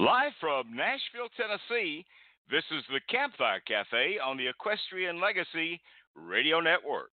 Live from Nashville, Tennessee, this is the Campfire Cafe on the Equestrian Legacy Radio Network.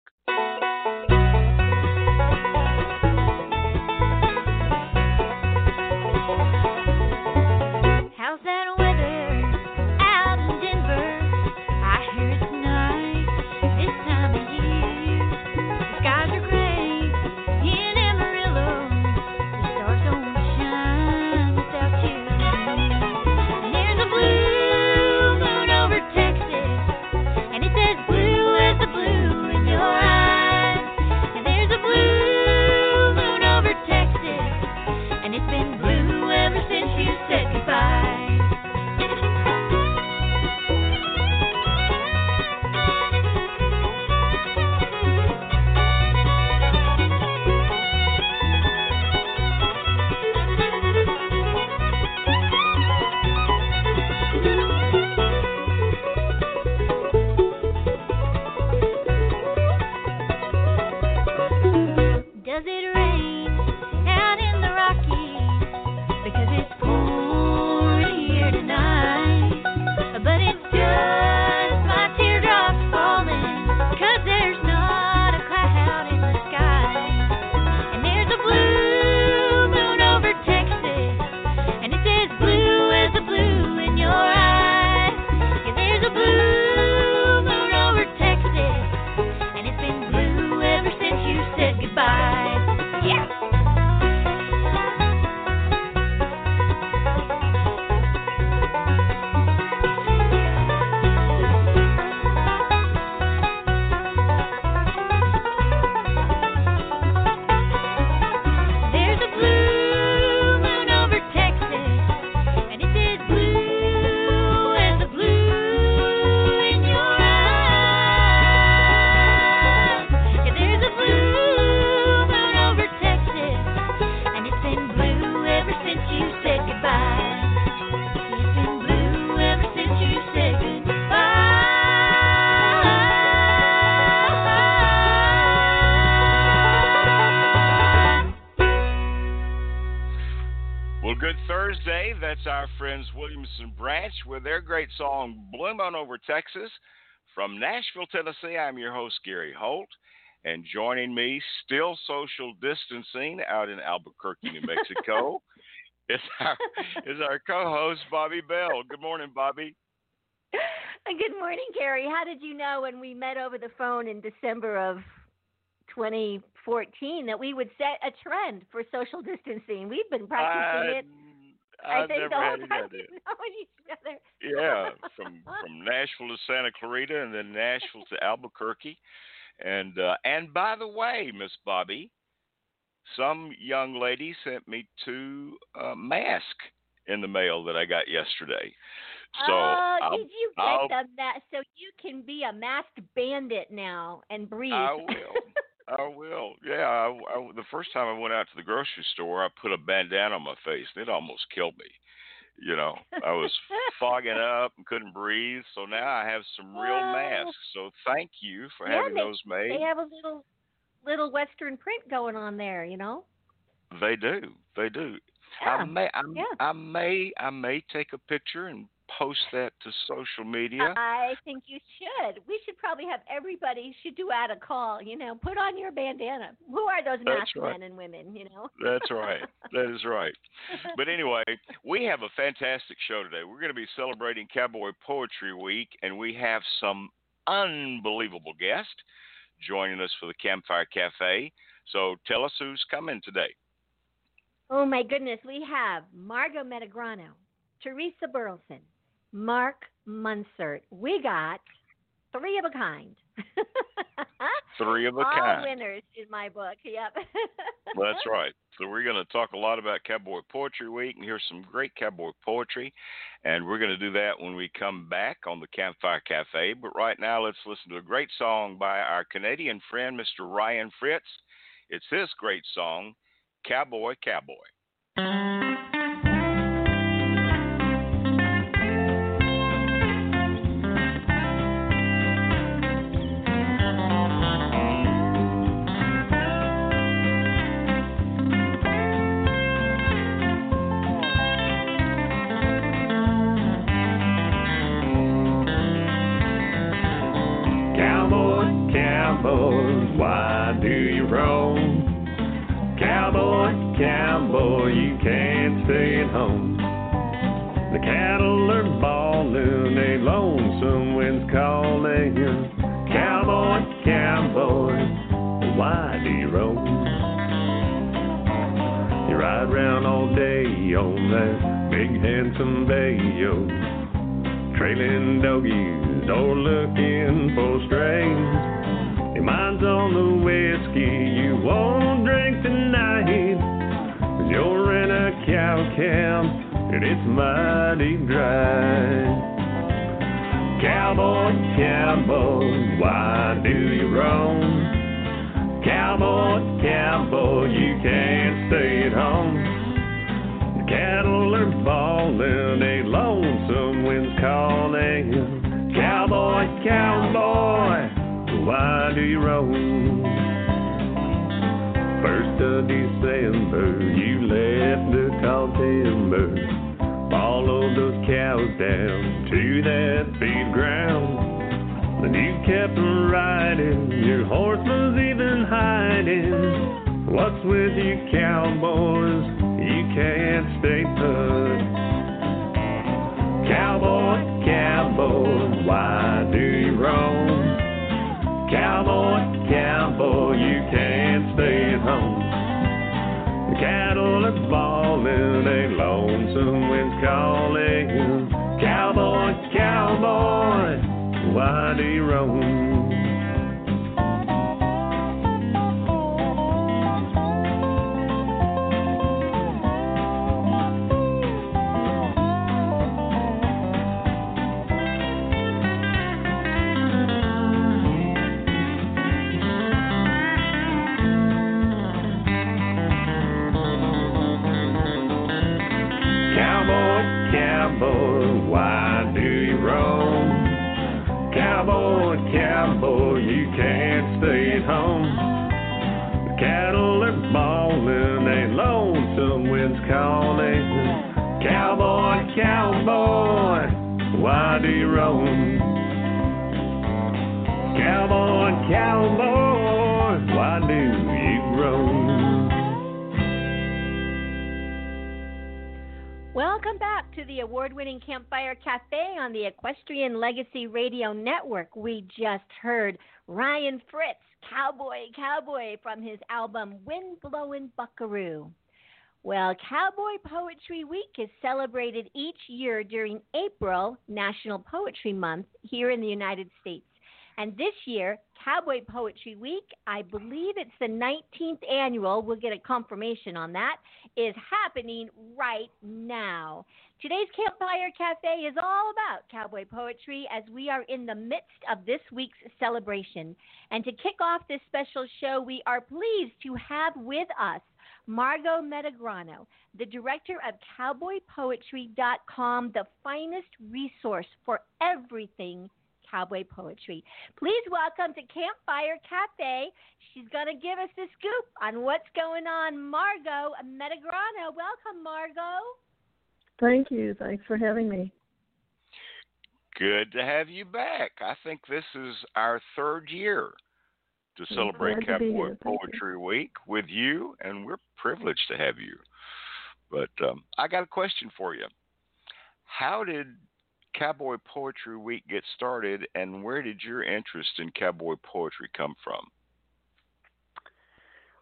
Texas. From Nashville, Tennessee, I'm your host, Gary Holt. And joining me, still social distancing out in Albuquerque, New Mexico, is our, is our co host, Bobbi Bell. Good morning, Bobbi. Uh, good morning, Gary. How did you know when we met over the phone in December of 2014 that we would set a trend for social distancing? We've been practicing it I think never had any idea. knowing each other. Yeah, from from Nashville to Santa Clarita, and then Nashville to Albuquerque, and uh, and by the way, Miss Bobbi, some young lady sent me two uh, masks in the mail that I got yesterday. So oh, I'll, did you get I'll, them that so you can be a masked bandit now and breathe? I will. I will. Yeah. I, I, the first time I went out to the grocery store, I put a bandana on my face. It almost killed me. You know, I was fogging up and couldn't breathe. So now I have some real Well, masks. So thank you for yeah, having they, those made. They have a little little western print going on there, you know. They do. They do. Yeah. I may. I, yeah. I may. I may take a picture and post that to social media. I think you should. We should probably have everybody should do out a call. You know, put on your bandana. Who are those masked right. men and women? You know. That's right. That is right. But anyway, we have a fantastic show today. We're going to be celebrating Cowboy Poetry Week, and we have some unbelievable guests joining us for the Campfire Cafe. So tell us who's coming today. Oh my goodness, we have Margo Metegrano, Teresa Burleson, Mark Munzert. We got three of a kind. Three of a All kind. winners in my book. Yep. That's right. So we're going to talk a lot about Cowboy Poetry Week and hear some great cowboy poetry. And we're going to do that when we come back on the Campfire Cafe. But right now, let's listen to a great song by our Canadian friend, Mr. Ryan Fritz. It's his great song, Cowboy Cowboy. That big handsome bay, yo. Trailing doggies or looking for strays. Your mind's on the whiskey you won't drink tonight. Cause you're in a cow camp and it's mighty dry. Cowboy, cowboy, why do you roam? Cowboy, cowboy, you can't stay at home. Cattle are bawling, a lonesome wind's calling. Cowboy, cowboy, why do you roam? First of December, you left the tall timber followed those cows down to that feed ground. Then you kept riding, your horse was even hiding. What's with you cowboys? You can't stay put. Cowboy, cowboy, why do you roam? Cowboy, cowboy, you can't stay at home. The cattle are bawling, a lonesome wind's calling. Cowboy, cowboy, why do you roam? Cowboy, why do you roam? Cowboy, cowboy, you can't stay at home. The cattle are bawling, a lonesome wind's calling. Cowboy, cowboy, why do you roam? Cowboy, cowboy, why do you roam? Welcome back to the award winning Campfire Cafe on the Equestrian Legacy Radio Network. We just heard Ryan Fritz, Cowboy Cowboy, from his album Wind Blowin' Buckaroo. Well, Cowboy Poetry Week is celebrated each year during April, National Poetry Month, here in the United States. And this year, Cowboy Poetry Week, I believe it's the 19th annual, we'll get a confirmation on that, is happening right now. Today's Campfire Cafe is all about cowboy poetry as we are in the midst of this week's celebration. And to kick off this special show, we are pleased to have with us Margo Metegrano, the director of CowboyPoetry.com, the finest resource for everything cowboy poetry. Please welcome to Campfire Cafe. She's going to give us the scoop on what's going on. Margo Metegrano. Welcome, Margo. Thank you. Thanks for having me. Good to have you back. I think this is our third year to celebrate glad Cowboy here. Thank you. Poetry Week with you, and we're privileged to have you. But um, I got a question for you. How did Cowboy Poetry Week get started, and where did your interest in cowboy poetry come from?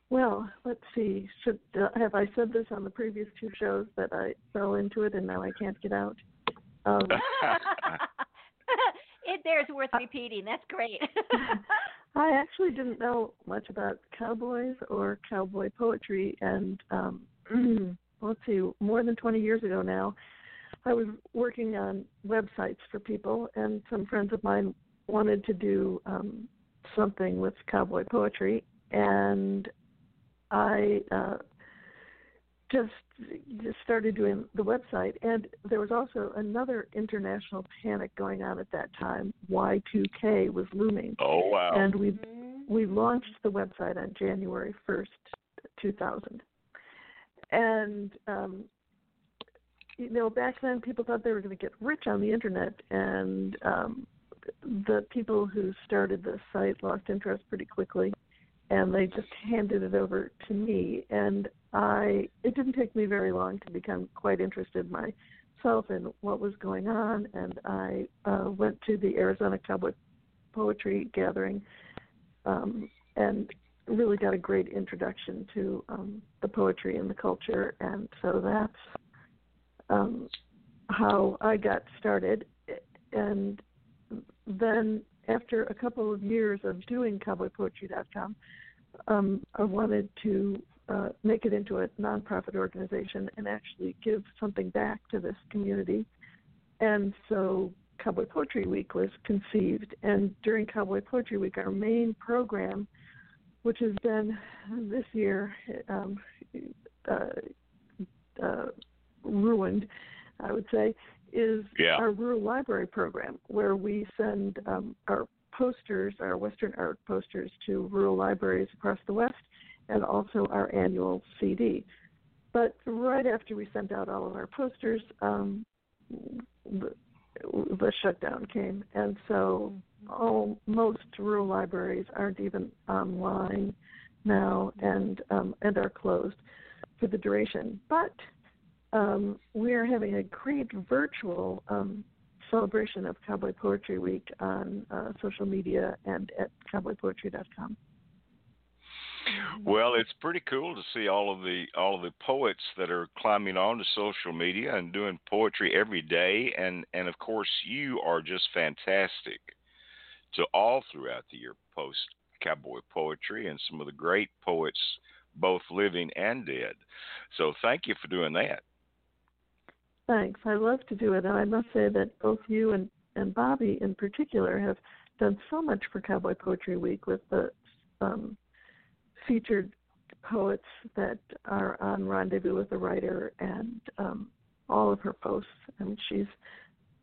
Well, let's see. Should uh, have I said this on the previous two shows that I fell into it and now I can't get out? Um, it there's worth repeating. That's great. I actually didn't know much about cowboys or cowboy poetry, and um, let's see, more than 20 years ago now, I was working on websites for people, and some friends of mine wanted to do um, something with cowboy poetry, and I uh, just just started doing the website. And there was also another international panic going on at that time. Y2K was looming, oh wow! and we Mhm. we launched the website on January 1st, 2000. And, um, you know, back then people thought they were going to get rich on the internet and um, the people who started the site lost interest pretty quickly, and they just handed it over to me. And I it didn't take me very long to become quite interested myself in what was going on, and I uh, went to the Arizona Cowboy Poetry Gathering, um, and really got a great introduction to um, the poetry and the culture, and so that's um, how I got started. And then after a couple of years of doing cowboypoetry.com, um, I wanted to uh, make it into a nonprofit organization and actually give something back to this community. And so Cowboy Poetry Week was conceived. And during Cowboy Poetry Week, our main program, which has been this year um, uh, uh, ruined, I would say, is yeah. our rural library program, where we send um, our posters, our Western art posters, to rural libraries across the West, and also our annual CD. But right after we sent out all of our posters, um, the, the shutdown came, and so all most rural libraries aren't even online now, and um, and are closed for the duration. But um, we are having a great virtual um, celebration of Cowboy Poetry Week on uh, social media and at cowboypoetry.com. Well, it's pretty cool to see all of the all of the poets that are climbing onto social media and doing poetry every day, and and of course you are just fantastic to all throughout the year post cowboy poetry and some of the great poets, both living and dead. So thank you for doing that. Thanks. I love to do it, and I must say that both you and and Bobbi in particular have done so much for Cowboy Poetry Week with the um, featured poets that are on Rendezvous with the Writer and um, all of her posts. I mean, she's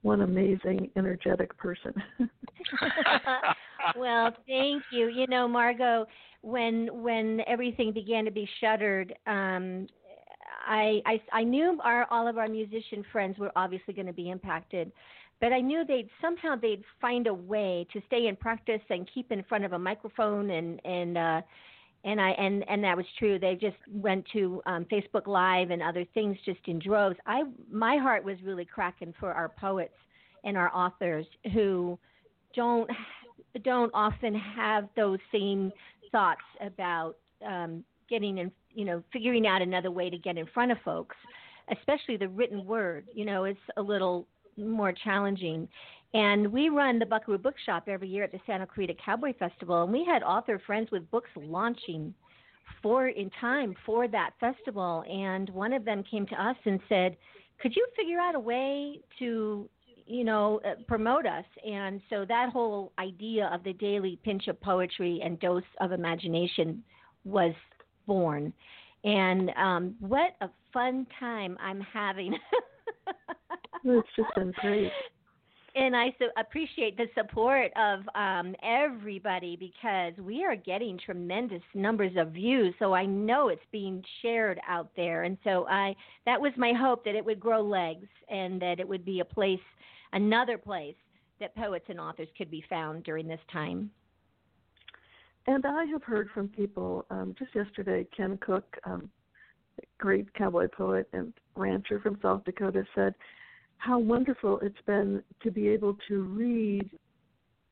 one amazing, energetic person. well, thank you. You know, Margo, when when everything began to be shuttered, um, I, I I knew our all of our musician friends were obviously going to be impacted, but I knew they'd somehow they'd find a way to stay in practice and keep in front of a microphone and and uh, and I and and that was true. They just went to um, Facebook Live and other things just in droves. I my heart was really cracking for our poets and our authors who don't don't often have those same thoughts about um, getting in, you know, figuring out another way to get in front of folks, especially the written word. You know, it's a little more challenging. And we run the Buckaroo Bookshop every year at the Santa Clarita Cowboy Festival, and we had author friends with books launching for in time for that festival. And one of them came to us and said, "Could you figure out a way to, you know, uh, promote us?" And so that whole idea of the daily pinch of poetry and dose of imagination was born. And um, what a fun time I'm having. it's just been great and I so appreciate the support of um, everybody because we are getting tremendous numbers of views. So I know it's being shared out there, and so I that was my hope that it would grow legs and that it would be a place, another place that poets and authors could be found during this time. And I have heard from people um, just yesterday. Ken Cook, um, great cowboy poet and rancher from South Dakota, said how wonderful it's been to be able to read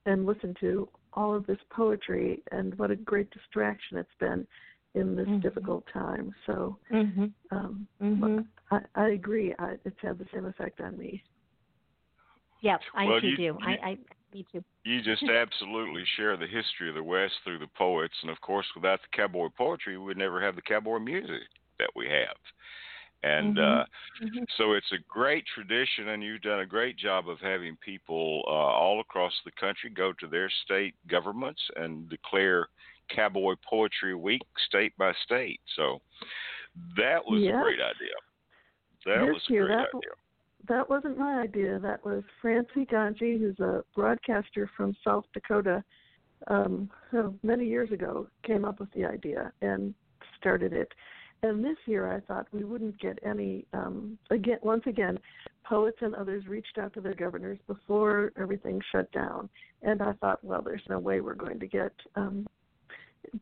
and listen to all of this poetry and what a great distraction it's been in this mm-hmm. difficult time. So mm-hmm. Um, mm-hmm. I, I agree. I, it's had the same effect on me. Yep, I well, too you, do. You, I, I me too. You just absolutely share the history of the West through the poets, and of course, without the cowboy poetry, we would never have the cowboy music that we have. And mm-hmm. Uh, mm-hmm. so it's a great tradition, and you've done a great job of having people uh, all across the country go to their state governments and declare Cowboy Poetry Week state by state. So that was yeah. a great idea. That Thank was a great that, idea. That wasn't my idea. That was Francie Ganje, who's a broadcaster from South Dakota, um, many years ago, came up with the idea and started it And this year, I thought we wouldn't get any. Um, again, once again, poets and others reached out to their governors before everything shut down, and I thought, well, there's no way we're going to get um,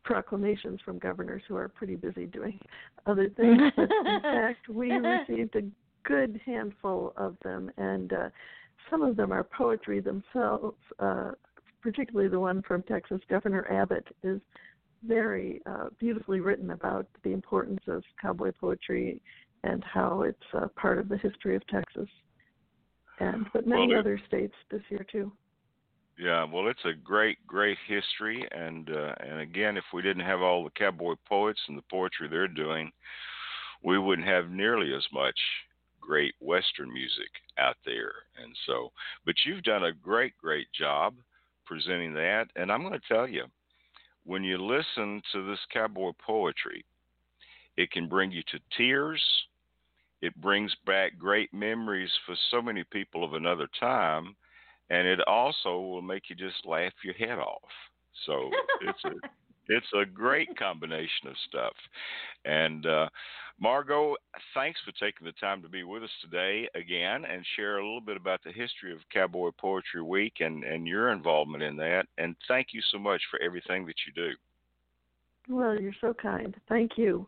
proclamations from governors who are pretty busy doing other things. but in fact, we received a good handful of them, and uh, some of them are poetry themselves. Uh, particularly the one from Texas, Governor Abbott is very uh, beautifully written about the importance of cowboy poetry and how it's uh, part of the history of Texas, and but many well, other states this year too. Yeah, well, it's a great, great history, and uh, and again, if we didn't have all the cowboy poets and the poetry they're doing, we wouldn't have nearly as much great Western music out there. And so, but you've done a great, great job presenting that, and I'm going to tell you, when you listen to this cowboy poetry, it can bring you to tears. It brings back great memories for so many people of another time, and it also will make you just laugh your head off. So it's a it's a great combination of stuff. And uh, Margo, thanks for taking the time to be with us today again and share a little bit about the history of Cowboy Poetry Week and, and your involvement in that. And thank you so much for everything that you do. Well, you're so kind. Thank you.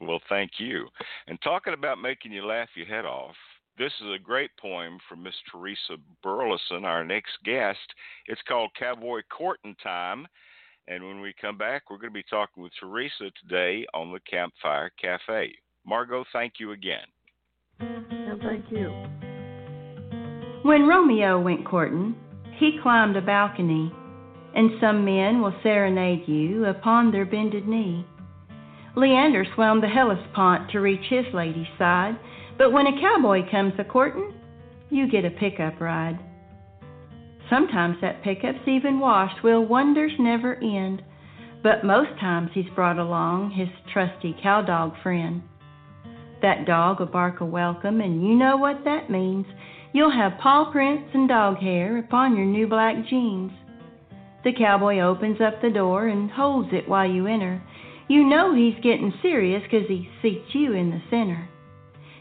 Well, thank you. And talking about making you laugh your head off, this is a great poem from Miss Teresa Burleson, our next guest. It's called Cowboy Courtin' Time and when we come back, we're going to be talking with Teresa today on the Campfire Cafe. Margo, thank you again. And thank you. When Romeo went courting, he climbed a balcony, and some men will serenade you upon their bended knee. Leander swam the Hellespont to reach his lady's side, but when a cowboy comes a courting, you get a pickup ride. Sometimes that pickup's even washed, will wonders never end. But most times he's brought along his trusty cow dog friend. That dog will bark a welcome, and you know what that means. You'll have paw prints and dog hair upon your new black jeans. The cowboy opens up the door and holds it while you enter. You know he's getting serious 'cause he seats you in the center.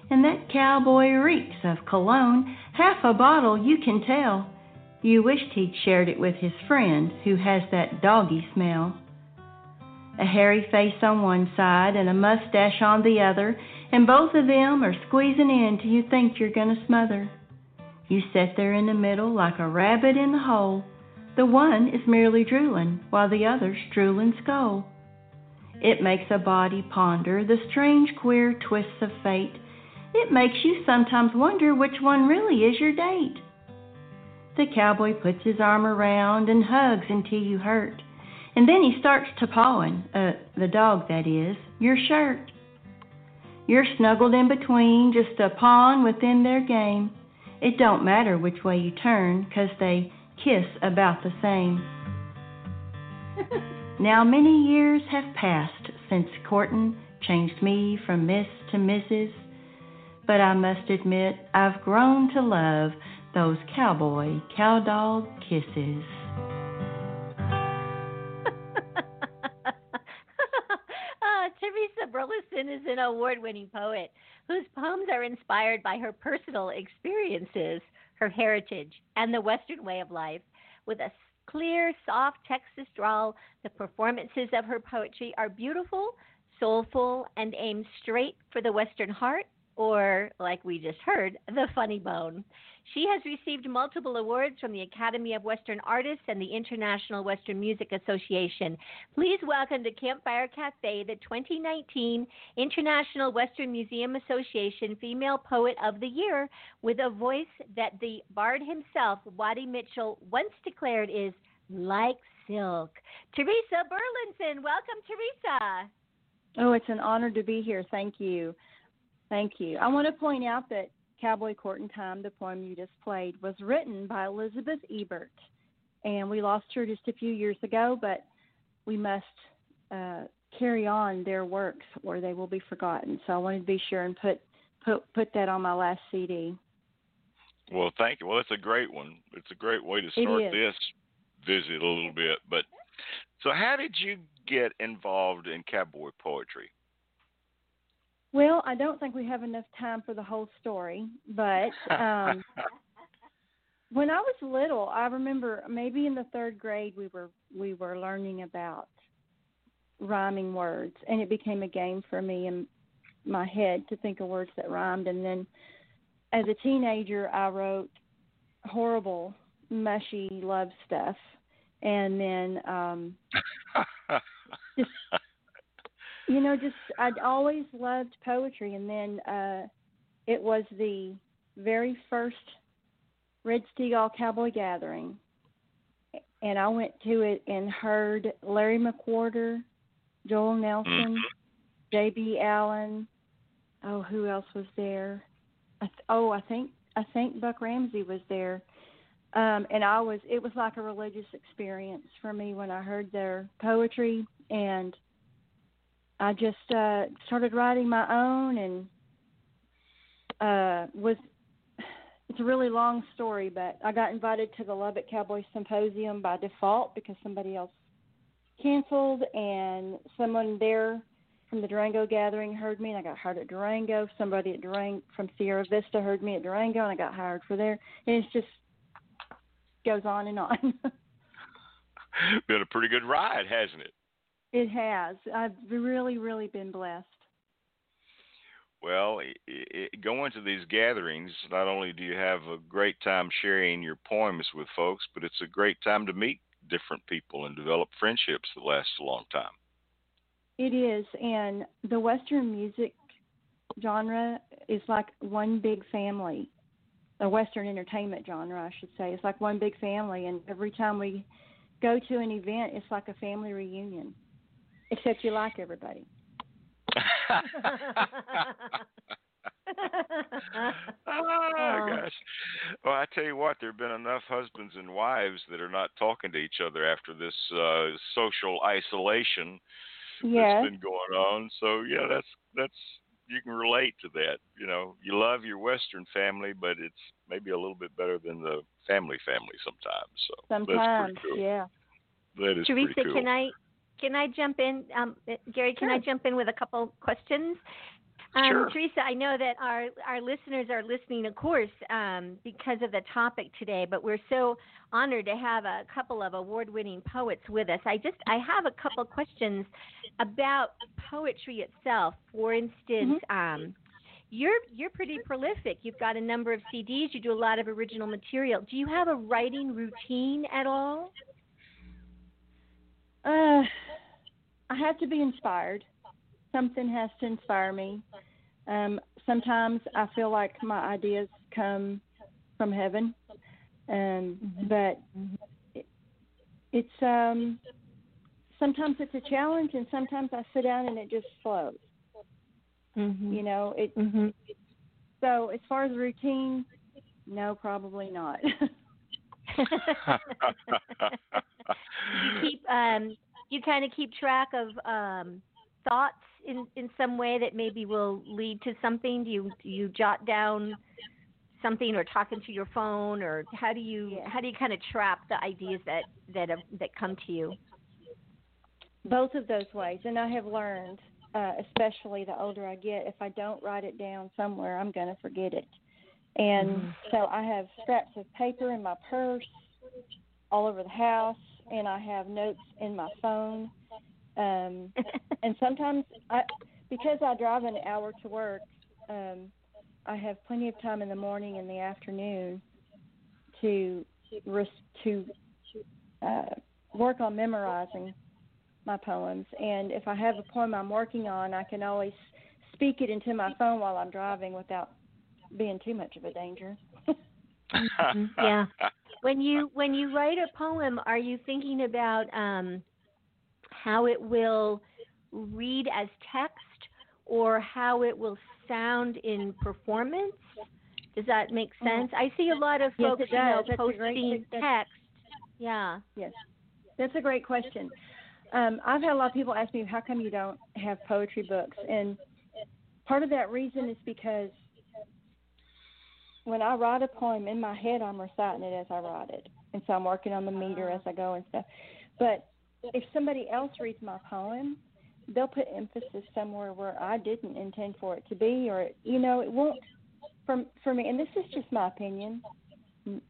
And that cowboy reeks of cologne, half a bottle you can tell. You wished he'd shared it with his friend who has that doggy smell. A hairy face on one side and a mustache on the other, and both of them are squeezing in till you think you're going to smother. You sit there in the middle like a rabbit in the hole. The one is merely drooling, while the other's drooling skull. It makes a body ponder the strange, queer twists of fate. It makes you sometimes wonder which one really is your date. The cowboy puts his arm around and hugs until you hurt. And then he starts to pawing, uh, the dog that is, your shirt. You're snuggled in between, just a pawn within their game. It don't matter which way you turn, 'cause they kiss about the same. now many years have passed since courtin' changed me from Miss to Mrs., but I must admit I've grown to love those cowboy cow dog kisses. uh, Teresa Burleson is an award winning poet whose poems are inspired by her personal experiences, her heritage, and the Western way of life. With a clear, soft Texas drawl, the performances of her poetry are beautiful, soulful, and aim straight for the Western heart, or, like we just heard, the funny bone. She has received multiple awards from the Academy of Western Artists and the International Western Music Association. Please welcome to Campfire Cafe the 2019 International Western Music Association Female Poet of the Year with a voice that the bard himself, Waddie Mitchell, once declared is like silk. Teresa Burleson, welcome, Teresa. Oh, it's an honor to be here. Thank you. Thank you. I want to point out that Cowboy Courting Time, the poem you just played, was written by Elizabeth Ebert. And we lost her just a few years ago, but we must uh, carry on their works or they will be forgotten. So I wanted to be sure and put put put that on my last CD. Well, thank you. Well, it's a great one. It's a great way to start this visit a little bit. But so, how did you get involved in cowboy poetry? Well, I don't think we have enough time for the whole story, but um, when I was little, I remember maybe in the third grade we were we were learning about rhyming words, and it became a game for me in my head to think of words that rhymed. And then, as a teenager, I wrote horrible, mushy love stuff, and then um, just you know, just I'd always loved poetry, and then uh, it was the very first Red Steagall Cowboy Gathering, and I went to it and heard Larry McWhorter, Joel Nelson, mm-hmm. J.B. Allen. Oh, who else was there? I th- oh, I think I think Buck Ramsey was there. Um, and I was it was like a religious experience for me when I heard their poetry and I just uh started writing my own and uh was it's a really long story, but I got invited to the Lubbock Cowboy Symposium by default because somebody else canceled and someone there from the Durango gathering heard me and I got hired at Durango. Somebody at Durango from Sierra Vista heard me at Durango and I got hired for there. And it just goes on and on. Been a pretty good ride, hasn't it? It has. I've really, really been blessed. Well, it, it, going to these gatherings, not only do you have a great time sharing your poems with folks, but it's a great time to meet different people and develop friendships that last a long time. It is, and the Western music genre is like one big family. The Western entertainment genre, I should say, it's like one big family, and every time we go to an event, it's like a family reunion. Except you like everybody. oh gosh. Well, I tell you what, there have been enough husbands and wives that are not talking to each other after this uh social isolation yes. that's been going on. So yeah, that's that's you can relate to that. You know, you love your Western family, but it's maybe a little bit better than the family family sometimes. So sometimes, cool. yeah. That is Teresa, pretty cool. can I can I jump in? Um, Gary, can sure. I jump in with a couple questions? Um, sure. Teresa, I know that our, our listeners are listening, of course, um, because of the topic today, but we're so honored to have a couple of award winning poets with us. I just I have a couple questions about poetry itself. For instance, mm-hmm. um, you're you're pretty prolific. You've got a number of CDs. You do a lot of original material. Do you have a writing routine at all? Uh, I have to be inspired. Something has to inspire me. Um, sometimes I feel like my ideas come from heaven, um, mm-hmm. but it, it's um, sometimes it's a challenge, and sometimes I sit down and it just flows. Mm-hmm. You know, it. Mm-hmm. So as far as routine, no, probably not. you keep um, you kind of keep track of um, thoughts in in some way that maybe will lead to something. Do you do you jot down something or talking to your phone or how do you how do you kind of trap the ideas that that that come to you? Both of those ways, and I have learned, uh, especially the older I get, if I don't write it down somewhere, I'm going to forget it. And mm-hmm. so I have scraps of paper in my purse all over the house and I have notes in my phone. Um, and sometimes I, because I drive an hour to work, um, I have plenty of time in the morning and the afternoon to to uh, work on memorizing my poems. And if I have a poem I'm working on, I can always speak it into my phone while I'm driving without being too much of a danger. Mm-hmm. Yeah. when you when you write a poem, are you thinking about um, how it will read as text or how it will sound in performance? Does that make Oh. sense? I see a lot of Yes, folks it you know, does. That's a great- posting text. Yeah. Yes, that's a great question. Um, I've had a lot of people ask me, how come you don't have poetry books? And part of that reason is because when I write a poem in my head, I'm reciting it as I write it. And so I'm working on the meter ah. as I go and stuff. But if somebody else reads my poem, they'll put emphasis somewhere where I didn't intend for it to be, or you know, it won't. From for me, and this is just my opinion,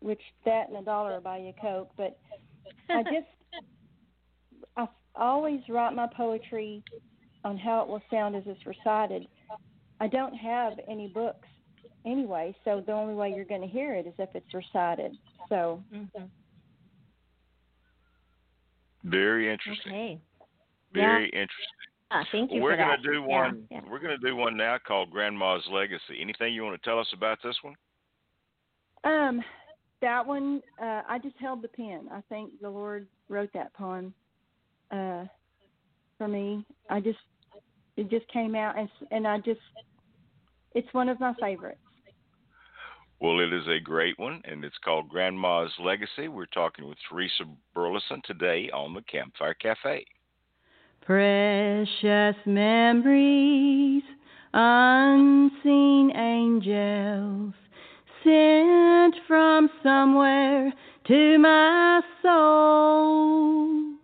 which that and a dollar will buy you a coke. But I just I always write my poetry on how it will sound as it's recited. I don't have any books anyway, so the only way you're going to hear it is if it's recited. So. Mm-hmm. Very interesting. Okay. Very Yeah. interesting. Ah, thank you we're gonna that. do Yeah, one. yeah. We're gonna do one now called Grandma's Legacy. Anything you want to tell us about this one? Um, that one, uh, I just held the pen. I think the Lord wrote that poem, uh, for me. I just, it just came out, and and I just, it's one of my favorites. Well, it is a great one, and it's called Grandma's Legacy. We're talking with Teresa Burleson today on the Campfire Cafe. Precious memories, unseen angels, sent from somewhere to my soul.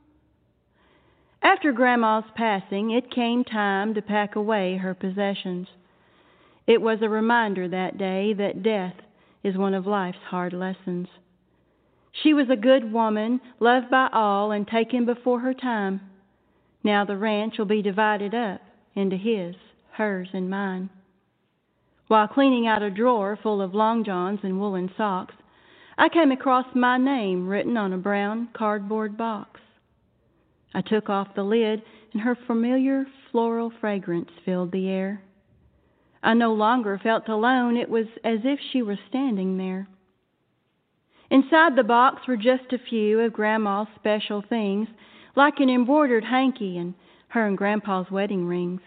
After Grandma's passing, it came time to pack away her possessions. It was a reminder that day that death is one of life's hard lessons. She was a good woman, loved by all, and taken before her time. Now the ranch will be divided up into his, hers, and mine. While cleaning out a drawer full of long johns and woolen socks, I came across my name written on a brown cardboard box. I took off the lid, and her familiar floral fragrance filled the air. I no longer felt alone, it was as if she were standing there. Inside the box were just a few of Grandma's special things like an embroidered hanky and her and Grandpa's wedding rings.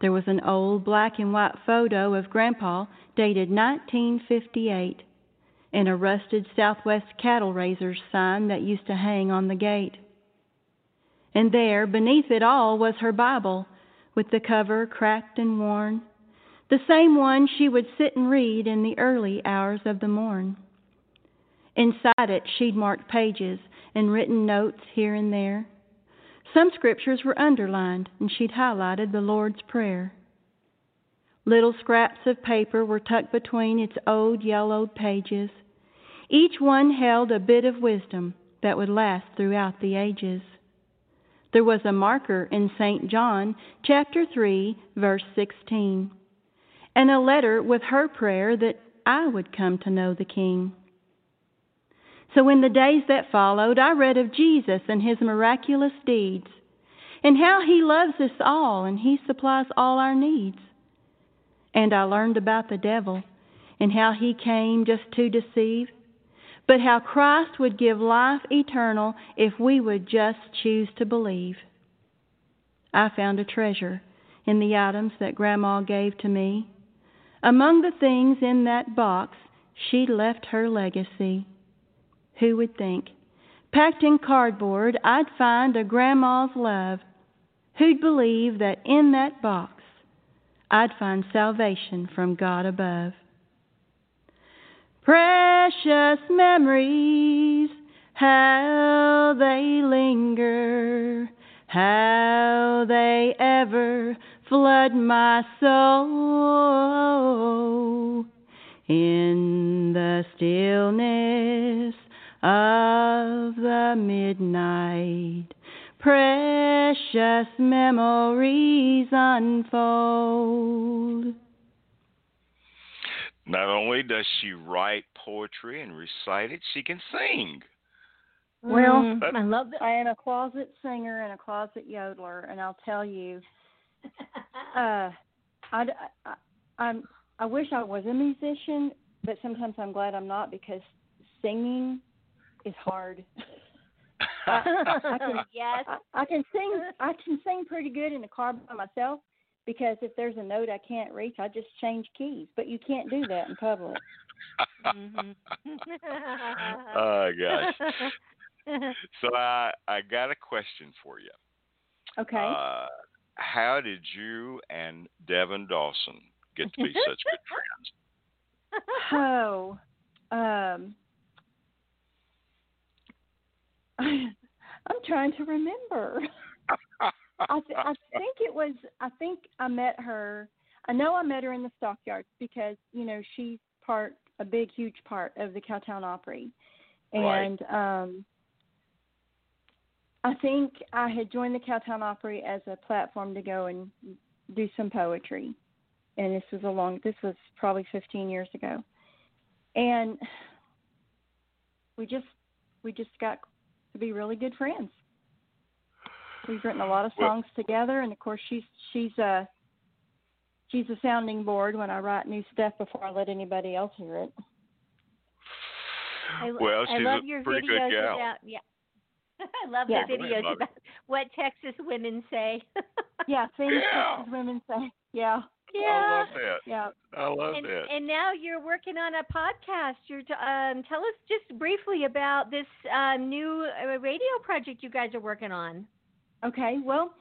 There was an old black and white photo of Grandpa dated 1958 and a rusted Southwest cattle raisers sign that used to hang on the gate. And there, beneath it all, was her Bible, with the cover cracked and worn, the same one she would sit and read in the early hours of the morn. Inside it, she'd marked pages and written notes here and there. Some scriptures were underlined, and she'd highlighted the Lord's Prayer. Little scraps of paper were tucked between its old yellowed pages. Each one held a bit of wisdom that would last throughout the ages. There was a marker in St. John chapter 3 verse 16 and a letter with her prayer that I would come to know the King. So in the days that followed, I read of Jesus and his miraculous deeds, and how he loves us all and he supplies all our needs. And I learned about the devil and how he came just to deceive, but how Christ would give life eternal if we would just choose to believe. I found a treasure in the items that Grandma gave to me. Among the things in that box, she left her legacy. Who would think? Packed in cardboard, I'd find a grandma's love. Who'd believe that in that box I'd find salvation from God above? Precious memories, how they linger, how they ever flood my soul in the stillness of the midnight. Precious memories unfold. Not only does she write poetry and recite it, she can sing. Well, Mm, I love that. I am a closet singer and a closet yodeler, and I'll tell you, uh, I, I, I'm, I wish I was a musician, but sometimes I'm glad I'm not because singing is hard. I, I can yes. I, I can sing I can sing pretty good in the car by myself because if there's a note I can't reach, I just change keys. But you can't do that in public. Mhm. oh gosh. So I I got a question for you. Okay. Uh, how did you and Devon Dawson get to be such good friends? oh, um, I'm trying to remember. I, th- I think it was. I think I met her. I know I met her in the stockyards because you know she's part a big huge part of the Cowtown Opry, and Right. um, I think I had joined the Cowtown Opry as a platform to go and do some poetry, and this was a long. This was probably 15 years ago, and we just we just got to be really good friends. We've written a lot of Well- songs together, and of course she's she's a she's a sounding board when I write new stuff before I let anybody else hear it. I, Well, I she's love a your pretty good gal. about yeah. I love Yeah. the Go ahead, videos Bobbi. about what Texas women say. Yeah, things Yeah. Texas women say. Yeah, I yeah. love that. yeah. I love And, that. and now you're working on a podcast. You're t- um, tell us just briefly about this uh, new uh, radio project you guys are working on. Okay, well,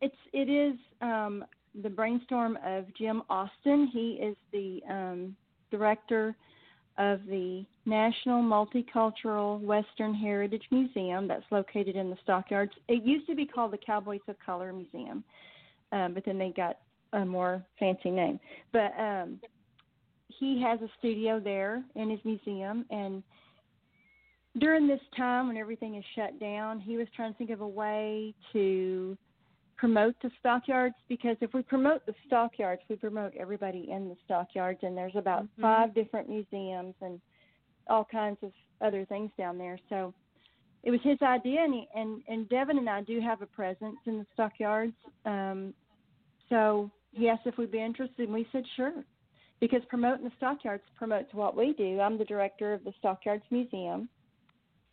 it's it is um, the brainstorm of Jim Austin. He is the um, director of the National Multicultural Western Heritage Museum that's located in the Stockyards. It used to be called the Cowboys of Color Museum, um, but then they got a more fancy name. But um, he has a studio there in his museum, and during this time when everything is shut down, he was trying to think of a way to promote the stockyards because if we promote the stockyards, we promote everybody in the stockyards, and there's about Mhm. five different museums and all kinds of other things down there. So it was his idea, and he, and and Devon and I do have a presence in the stockyards. Um, so he asked if we'd be interested, and we said sure, because promoting the stockyards promotes what we do. I'm the director of the Stockyards Museum,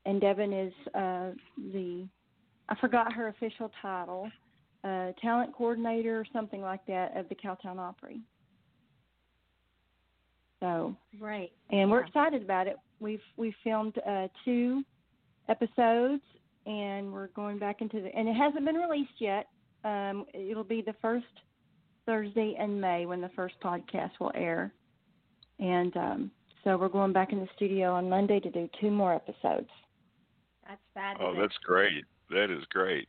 and Devon is uh, the I forgot her official title, uh, talent coordinator or something like that of the Cowtown Opry. So Right. and we're Yeah. excited about it. We've we filmed uh, two episodes, and we're going back into the and it hasn't been released yet. Um, it'll be the first Thursday in May when the first podcast will air, and um, so we're going back in the studio on Monday to do two more episodes. That's fabulous. Oh, that's great. That is great.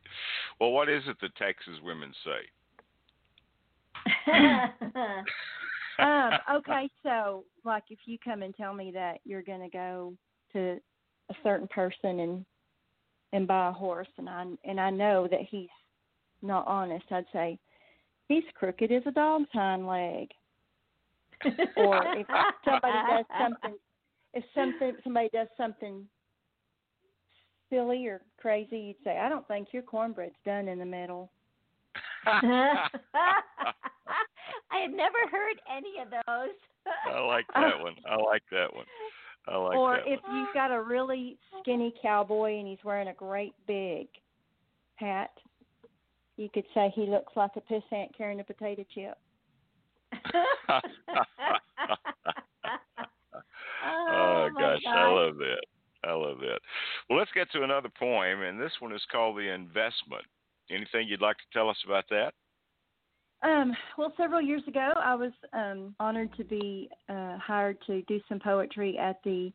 Well, what is it the Texas women say? um, okay, so like if you come and tell me that you're going to go to a certain person and and buy a horse, and I and I know that he's not honest, I'd say he's crooked as a dog's hind leg. Or if somebody does something, if something somebody does something silly or crazy, you'd say, I don't think your cornbread's done in the middle. I had never heard any of those. I like that one. I like that one. I like or that if one. you've got a really skinny cowboy and he's wearing a great big hat, you could say he looks like a pissant carrying a potato chip. Oh, oh my gosh, I love that. I love that. Well, let's get to another poem, and this one is called "The Investment." Anything you'd like to tell us about that? Um, well, several years ago, I was um, honored to be uh, hired to do some poetry at the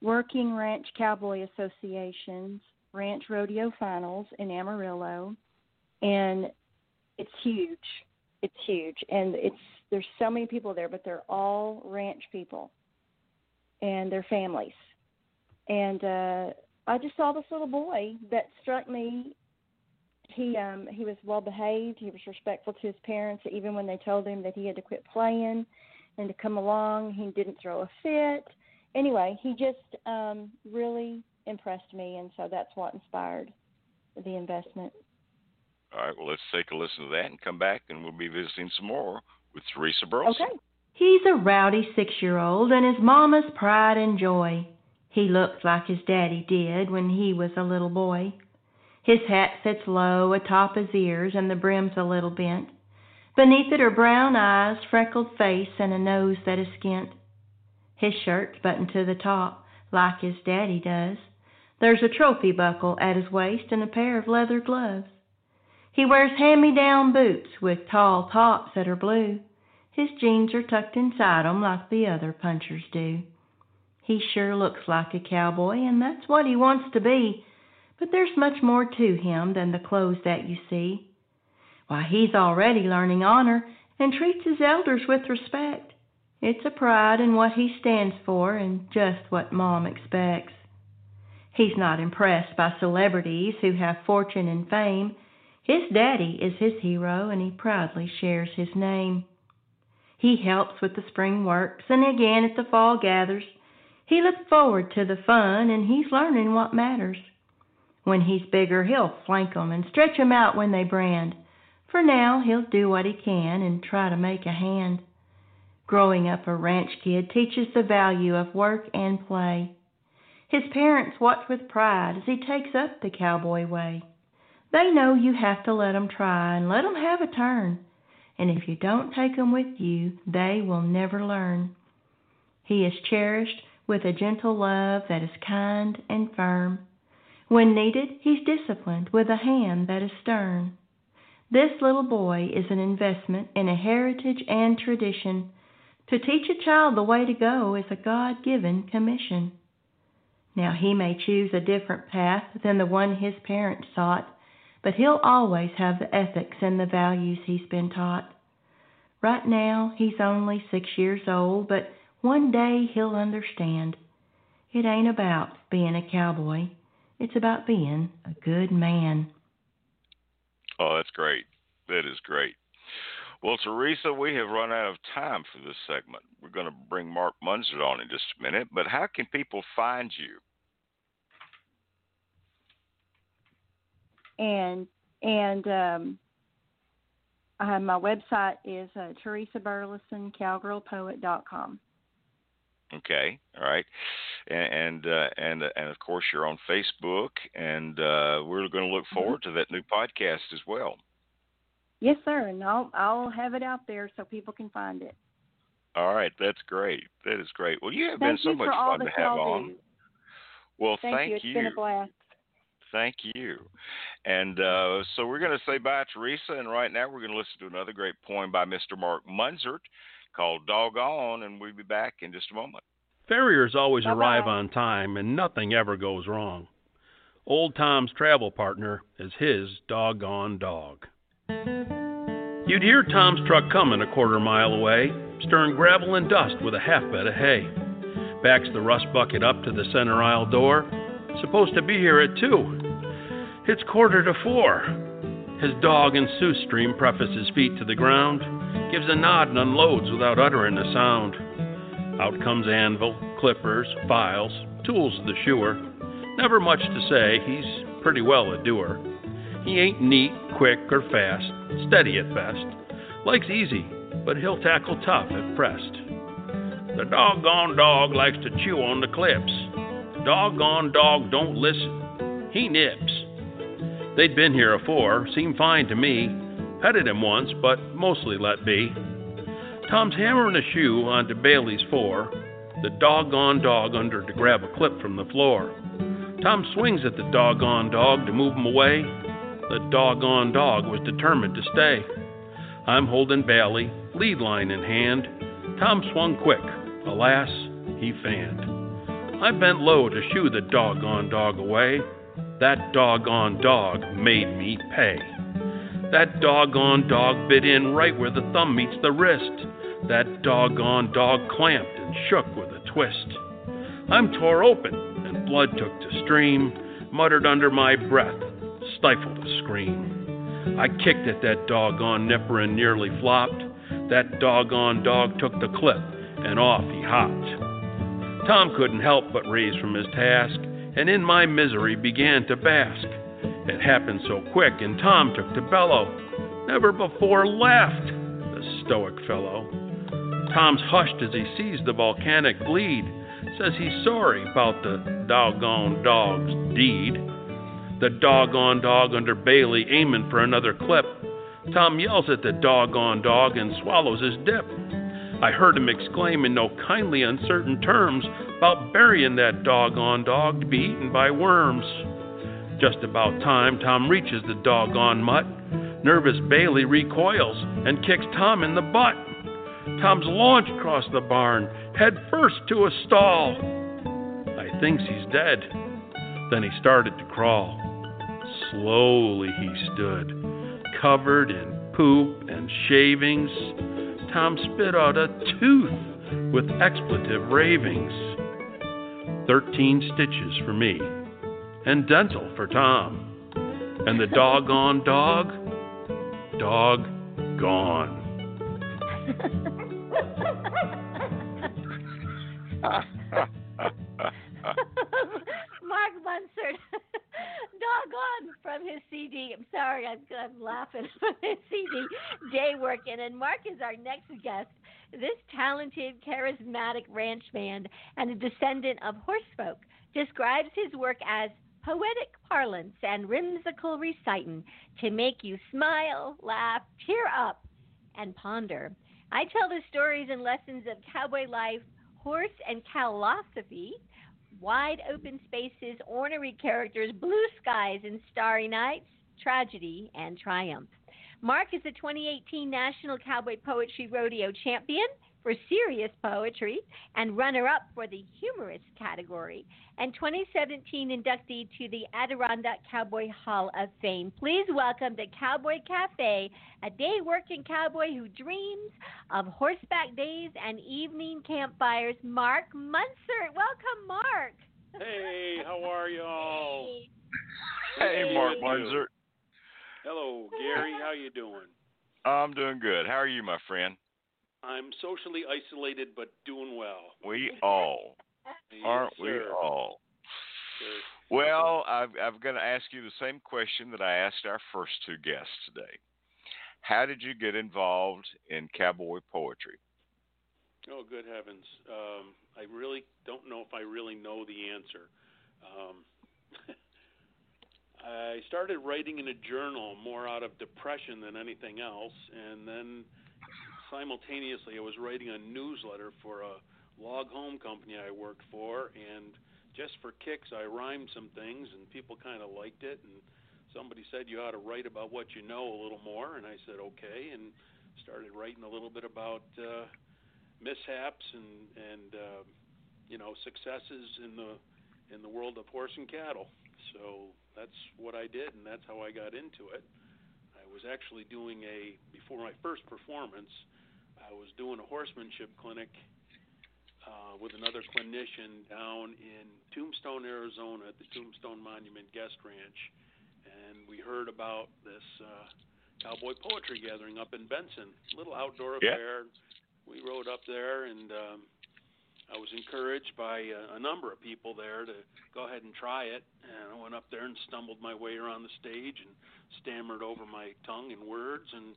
Working Ranch Cowboy Association's Ranch Rodeo Finals in Amarillo, and it's huge. It's huge, and it's there's so many people there, but they're all ranch people and their families. And uh, I just saw this little boy that struck me he um he was well behaved he was respectful to his parents even when they told him that he had to quit playing and to come along he didn't throw a fit anyway he just um really impressed me and so that's what inspired the investment All right. Well, let's take a listen to that and come back, and we'll be visiting some more with Teresa Burleson. okay He's a rowdy six year old and his mama's pride and joy. He looks like his daddy did when he was a little boy. His hat sits low atop his ears and the brim's a little bent. Beneath it are brown eyes, freckled face, and a nose that is skint. His shirt's buttoned to the top, like his daddy does. There's a trophy buckle at his waist and a pair of leather gloves. He wears hand me down boots with tall tops that are blue. His jeans are tucked inside 'em like the other punchers do. He sure looks like a cowboy, and that's what he wants to be. But there's much more to him than the clothes that you see. Why, he's already learning honor and treats his elders with respect. It's a pride in what he stands for and just what Mom expects. He's not impressed by celebrities who have fortune and fame. His daddy is his hero and he proudly shares his name. He helps with the spring works and again at the fall gathers. He looks forward to the fun and he's learning what matters. When he's bigger, he'll flank 'em and stretch 'em out when they brand. For now, he'll do what he can and try to make a hand. Growing up a ranch kid teaches the value of work and play. His parents watch with pride as he takes up the cowboy way. They know you have to let 'em try and let 'em have a turn and if you don't take 'em with you, they will never learn. He is cherished with a gentle love that is kind and firm. When needed, he's disciplined with a hand that is stern. This little boy is an investment in a heritage and tradition. To teach a child the way to go is a God given commission. Now, he may choose a different path than the one his parents sought but he'll always have the ethics and the values he's been taught. Right now, he's only six years old, but one day he'll understand. It ain't about being a cowboy, it's about being a good man. Oh, that's great. That is great. Well, Teresa, we have run out of time for this segment. We're going to bring Mark Munzert on in just a minute, but how can people find you? and and um, uh, my website is uh, Teresa Burleson, cowgirlpoet.com. Okay, all right, and and uh, and, uh, and of course you're on Facebook, and uh, we're going to look mm-hmm. forward mm-hmm. to that new podcast as well. Yes, sir, and I'll I'll have it out there so people can find it. All right, that's great. That is great. Well, you have thank been so much fun to have on. Do. Well, thank, thank you. It's you. been a blast. Thank you. And uh, so we're going to say bye, Teresa. And right now we're going to listen to another great poem by Mr. Mark Munzert called Doggone. And we'll be back in just a moment. Farriers always Bye-bye. arrive on time and nothing ever goes wrong. Old Tom's travel partner is his doggone dog. You'd hear Tom's truck coming a quarter mile away, stirring gravel and dust with a half bed of hay. Backs the rust bucket up to the center aisle door, Supposed to be here at two. It's quarter to four. His dog in Sioux Stream prefaces feet to the ground, gives a nod and unloads without uttering a sound. Out comes anvil, clippers, files, tools of the shoer. Never much to say, he's pretty well a doer. He ain't neat, quick, or fast, steady at best. Likes easy, but he'll tackle tough if pressed. The doggone dog likes to chew on the clips doggone dog don't listen. He nips. They'd been here afore, seemed fine to me. Petted him once, but mostly let be. Tom's hammering a shoe onto Bailey's four, the doggone dog under to grab a clip from the floor. Tom swings at the doggone dog to move him away. The doggone dog was determined to stay. I'm holding Bailey, lead line in hand. Tom swung quick. Alas, he fanned. I bent low to shoo the doggone dog away. That doggone dog made me pay. That doggone dog bit in right where the thumb meets the wrist. That doggone dog clamped and shook with a twist. I'm tore open and blood took to stream, muttered under my breath, stifled a scream. I kicked at that doggone nipper and nearly flopped. That doggone dog took the clip and off he hopped. Tom couldn't help but raise from his task, and in my misery began to bask. It happened so quick, and Tom took to bellow. Never before laughed, the stoic fellow. Tom's hushed as he sees the volcanic bleed, says he's sorry about the doggone dog's deed. The doggone dog under Bailey aiming for another clip. Tom yells at the doggone dog and swallows his dip. I heard him exclaim in no kindly uncertain terms about burying that doggone dog to be eaten by worms. Just about time Tom reaches the doggone mutt. Nervous Bailey recoils and kicks Tom in the butt. Tom's launched across the barn, head first to a stall. I thinks he's dead. Then he started to crawl. Slowly he stood, covered in poop and shavings. Tom spit out a tooth with expletive ravings. Thirteen stitches for me, and dental for Tom. And the doggone dog, dog gone. Mark Munzert, doggone from his CD. I'm sorry, I'm, I'm laughing from his CD, Day Working. And Mark is our next guest. This talented, charismatic ranchman and a descendant of horsefolk describes his work as poetic parlance and whimsical reciting to make you smile, laugh, tear up, and ponder. I tell the stories and lessons of cowboy life, horse and philosophy, wide open spaces, ornery characters, blue skies and starry nights, tragedy and triumph. Mark is the 2018 National Cowboy Poetry Rodeo Champion for serious poetry and runner up for the humorous category, and 2017 inductee to the Adirondack Cowboy Hall of Fame. Please welcome to Cowboy Cafe, a day working cowboy who dreams of horseback days and evening campfires, Mark Munzert. Welcome, Mark. Hey, how are y'all? Hey. Hey, Mark Good. Hello, Gary. How you doing? I'm doing good. How are you, my friend? I'm socially isolated but doing well. We all, Yes, aren't we all? Well, I've, I'm going to ask you the same question that I asked our first two guests today. How did you get involved in cowboy poetry? Oh, good heavens. Um, I really don't know if I really know the answer. Um, I started writing in a journal more out of depression than anything else, and then simultaneously I was writing a newsletter for a log home company I worked for, and just for kicks I rhymed some things, and people kind of liked it, and somebody said you ought to write about what you know a little more, and I said okay, and started writing a little bit about uh, mishaps and and uh, you know successes in the in the world of horse and cattle. So that's what I did, and that's how I got into it. I was actually doing a before my first performance. I was doing a horsemanship clinic uh, with another clinician down in Tombstone, Arizona, at the Tombstone Monument Guest Ranch, and we heard about this uh, cowboy poetry gathering up in Benson, little outdoor Yeah. affair. We rode up there, and um, I was encouraged by a, a number of people there to go ahead and try it. And I went up there and stumbled my way around the stage and stammered over my tongue and words and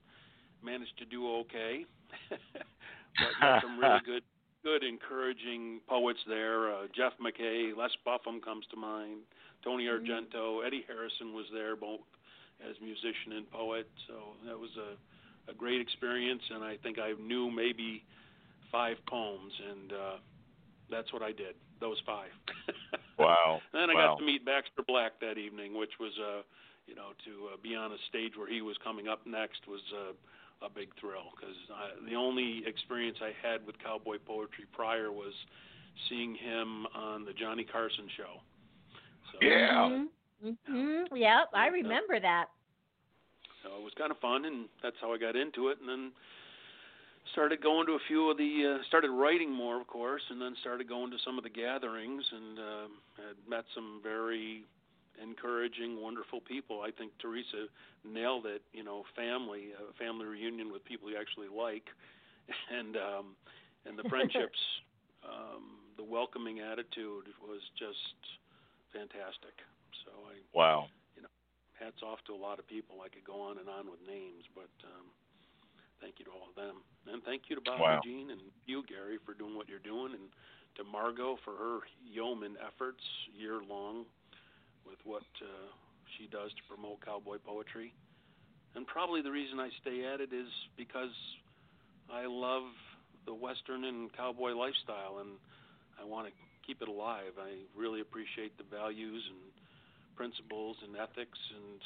managed to do okay. but met some really good, good, encouraging poets there. Uh, Jeff McKay, Les Buffham comes to mind. Tony Argento, Eddie Harrison was there, both as musician and poet. So that was a a great experience, and I think I knew maybe five poems, and uh, that's what I did. Those five. Wow. then I wow. got to meet Baxter Black that evening, which was, uh, you know, to uh, be on a stage where he was coming up next was uh, a big thrill because the only experience I had with cowboy poetry prior was seeing him on the Johnny Carson show. So, Yeah. Mm-hmm. Yep, I remember that. So it was kind of fun, and that's how I got into it. And then started going to a few of the, uh, started writing more, of course, and then started going to some of the gatherings, and um had met some very encouraging, wonderful people. I think Teresa nailed it. You know, family, a family reunion with people you actually like, and um, and the friendships, um, the welcoming attitude was just fantastic. So I Wow. You know, hats off to a lot of people. I could go on and on with names, but um, thank you to all of them, and thank you to Bob Wow. Eugene and you, Gary, for doing what you're doing, and to Margo for her yeoman efforts year long with what uh, she does to promote cowboy poetry. And probably the reason I stay at it is because I love the Western and cowboy lifestyle, and I want to keep it alive. I really appreciate the values and principles and ethics and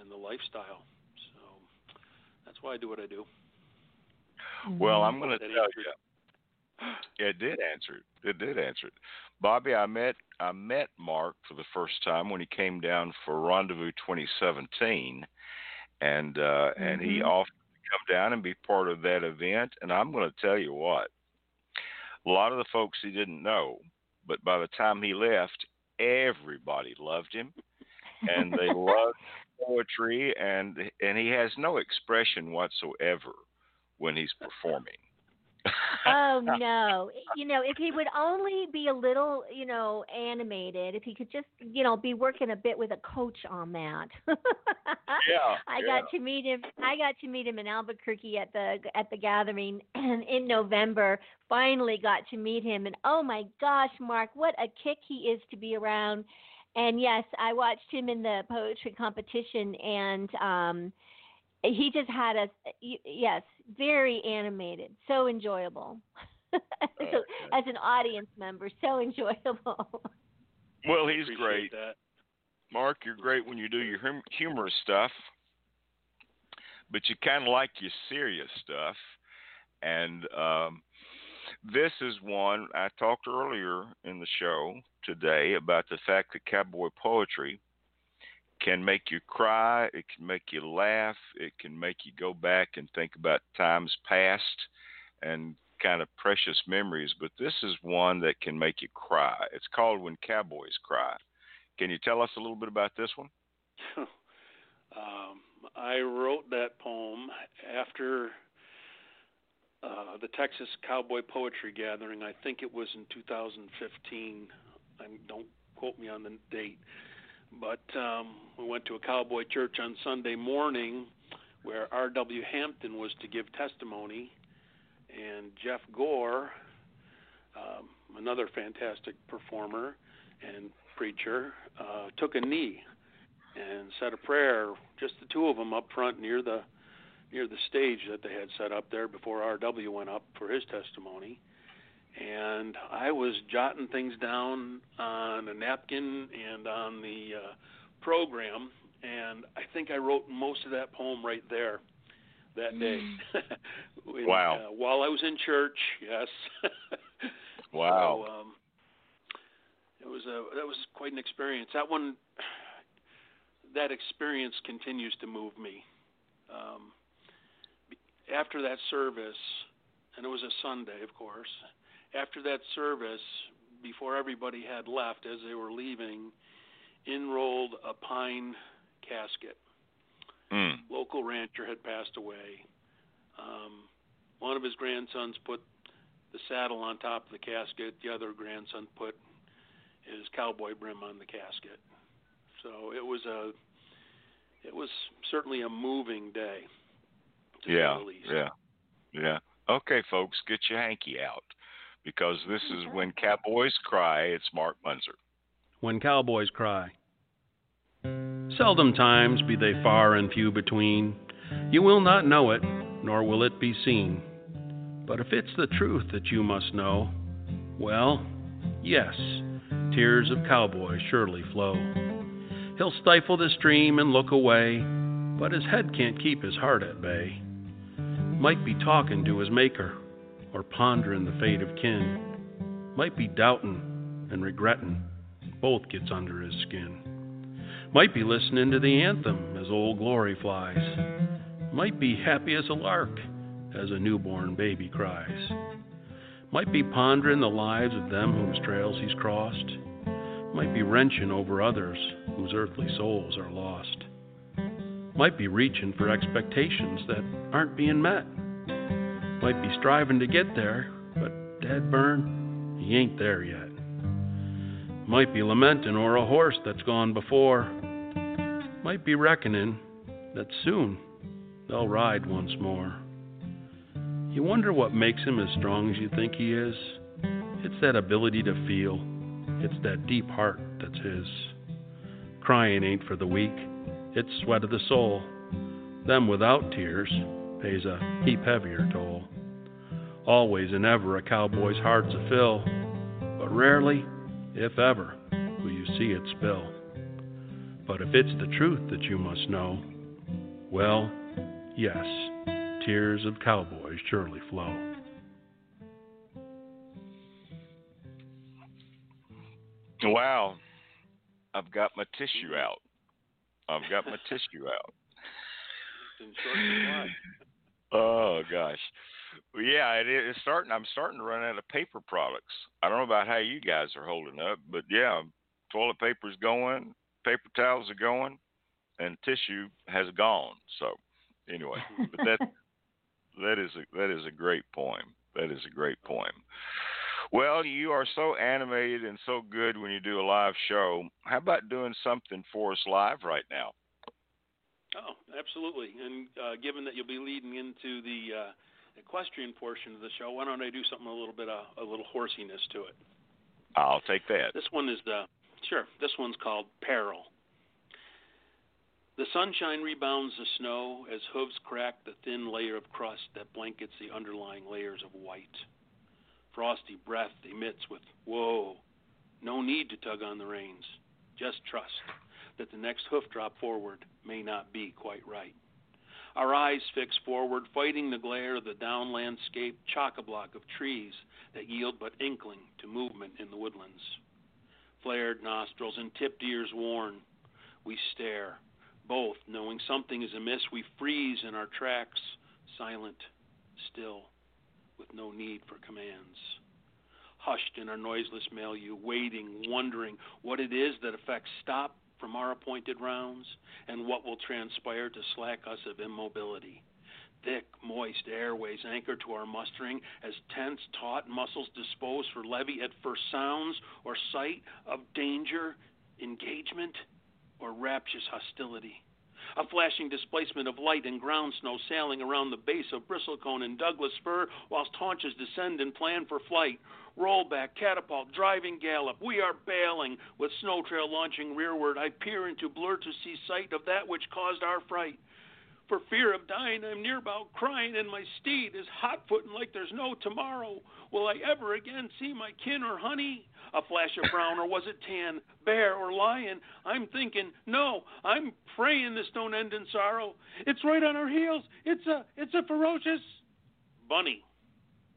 and the lifestyle. So that's why I do what I do. Well, I'm going to tell answered- you. Yeah, it did answer it. It did answer it. Bobbi, I met I met Mark for the first time when he came down for Rendezvous 2017, and uh, and he Mhm. offered to come down and be part of that event. And I'm going to tell you what, a lot of the folks he didn't know, but by the time he left, everybody loved him, and they loved poetry, and and he has no expression whatsoever when he's performing. oh no you know if he would only be a little you know animated if he could just you know be working a bit with a coach on that Yeah, i yeah. got to meet him i got to meet him in albuquerque at the at the gathering and in november finally got to meet him and oh my gosh mark what a kick he is to be around and yes i watched him in the poetry competition and um he just had us yes very animated so enjoyable so, as an audience member so enjoyable Well, he's Appreciate great. That. Mark, you're great when you do your hum- humorous stuff, but you kind of like your serious stuff. And um, this is one I talked earlier in the show today about the fact that cowboy poetry can make you cry, it can make you laugh, it can make you go back and think about times past and kind of precious memories. But this is one that can make you cry. It's called When Cowboys Cry. Can you tell us a little bit about this one? um, I wrote that poem after uh, the Texas Cowboy Poetry Gathering. I think it was in 2015. I don't quote me on the date, but um, we went to a cowboy church on Sunday morning where R.W. Hampton was to give testimony, and Jeff Gore, um, another fantastic performer and preacher, uh, took a knee and said a prayer, just the two of them up front near the near the stage that they had set up there before RW went up for his testimony. And I was jotting things down on a napkin and on the uh, program, and I think I wrote most of that poem right there that day. When, Wow. Uh, while I was in church, yes. Wow. So, um, it was a that was quite an experience. That one, that experience continues to move me. Um, after that service, and it was a Sunday, of course. After that service, before everybody had left, as they were leaving, in rolled a pine casket Mm. local rancher had passed away. Um, one of his grandsons put the saddle on top of the casket. The other grandson put his cowboy brim on the casket. So it was a, it was certainly a moving day. To Yeah, say the least. yeah, yeah. Okay, folks, get your hanky out because this is when cowboys cry. It's Mark Munzert. when cowboys cry. Seldom times be they far and few between. You will not know it, nor will it be seen. But if it's the truth that you must know, well, yes, tears of cowboys surely flow. He'll stifle the stream and look away, but his head can't keep his heart at bay. Might be talking to his maker, or pondering the fate of kin. Might be doubting and regretting, both gets under his skin. Might be listening to the anthem as old glory flies. Might be happy as a lark as a newborn baby cries. Might be pondering the lives of them whose trails he's crossed. Might be wrenching over others whose earthly souls are lost. Might be reaching for expectations that aren't being met. Might be striving to get there, but dead burn, he ain't there yet. Might be lamenting o'er a horse that's gone before. Might be reckoning that soon they'll ride once more. You wonder what makes him as strong as you think he is? It's that ability to feel. It's that deep heart that's his. Crying ain't for the weak, it's sweat of the soul. Them without tears pays a heap heavier toll. Always and ever a cowboy's heart's a fill, but rarely, if ever, will you see it spill. But if it's the truth that you must know, well, yes, tears of cowboys surely flow. Wow, I've got my tissue out. I've got my tissue out. In short supply. Oh gosh, well, yeah, it is starting. I'm starting to run out of paper products. I don't know about how you guys are holding up, but yeah, toilet paper's going, paper towels are going, and tissue has gone. So anyway, but that that is a that is a great poem. That is a great poem. Well, you are so animated and so good when you do a live show. How about doing something for us live right now? Oh, absolutely. And uh, given that you'll be leading into the uh, equestrian portion of the show, why don't I do something a little bit uh, a little horsiness to it? I'll take that. This one is the sure. This one's called Peril. The sunshine rebounds the snow as hooves crack the thin layer of crust that blankets the underlying layers of white. Frosty breath emits with, Whoa, no need to tug on the reins. Just trust that the next hoof drop forward may not be quite right. Our eyes fix forward, fighting the glare of the down landscape chock a block of trees that yield but inkling to movement in the woodlands. Flared nostrils and tipped ears worn, we stare, both knowing something is amiss. We freeze in our tracks, silent, still, with no need for commands. Hushed in our noiseless milieu, waiting, wondering what it is that affects stop from our appointed rounds and what will transpire to slack us of immobility. Thick, moist airways anchor to our mustering as tense, taut muscles dispose for levy at first sounds or sight of danger, engagement, or rapturous hostility. A flashing displacement of light and ground snow sailing around the base of bristlecone and Douglas fir whilst haunches descend and plan for flight. Rollback, catapult, driving gallop. We are bailing. With snow trail launching rearward, I peer into blur to see sight of that which caused our fright. For fear of dying, I'm near about crying, and my steed is hot footing like there's no tomorrow. Will I ever again see my kin or honey? A flash of brown, or was it tan? Bear or lion? I'm thinking, no, I'm praying this don't end in sorrow. It's right on our heels. It's a, it's a ferocious bunny.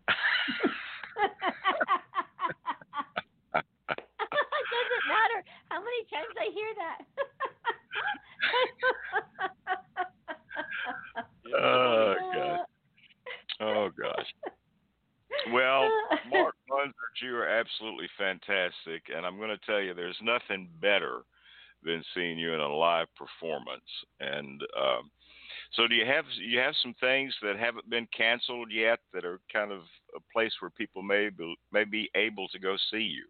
Doesn't matter how many times I hear that. oh gosh. Oh gosh. Well, Mark Munzert, you are absolutely fantastic, and I'm going to tell you, there's nothing better than seeing you in a live performance. And um, so, do you have you have some things that haven't been canceled yet that are kind of a place where people may be, may be able to go see you?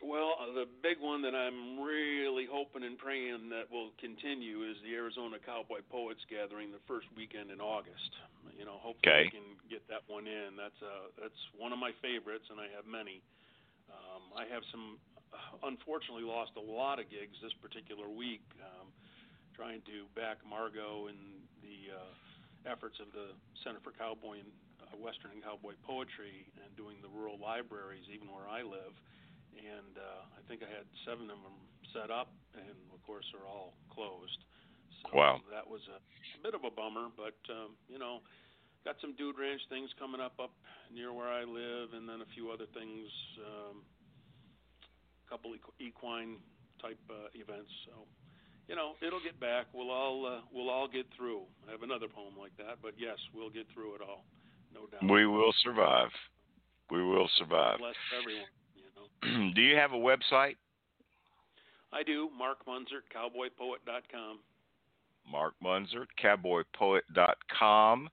Well, uh, the big one that I'm really hoping and praying that will continue is the Arizona Cowboy Poets Gathering the first weekend in August. You know, hopefully okay. we can get that one in. That's uh that's one of my favorites, and I have many. Um, I have some, uh, unfortunately, lost a lot of gigs this particular week, um, trying to back Margo and the uh, efforts of the Center for Cowboy and uh, Western and Cowboy Poetry and doing the rural libraries, even where I live and uh, I think I had seven of them set up, and of course they're all closed. So wow. that was a, a bit of a bummer, but um, you know, got some dude ranch things coming up up near where I live, and then a few other things, um, a couple equine type uh, events. So you know, it'll get back. We'll all uh, we'll all get through. I have another poem like that, but yes, we'll get through it all, no doubt. We will survive. We will survive. Bless everyone. do you have a website? I do. Mark Munzert, cowboypoet.com. Mark Munzert, cowboypoet.com.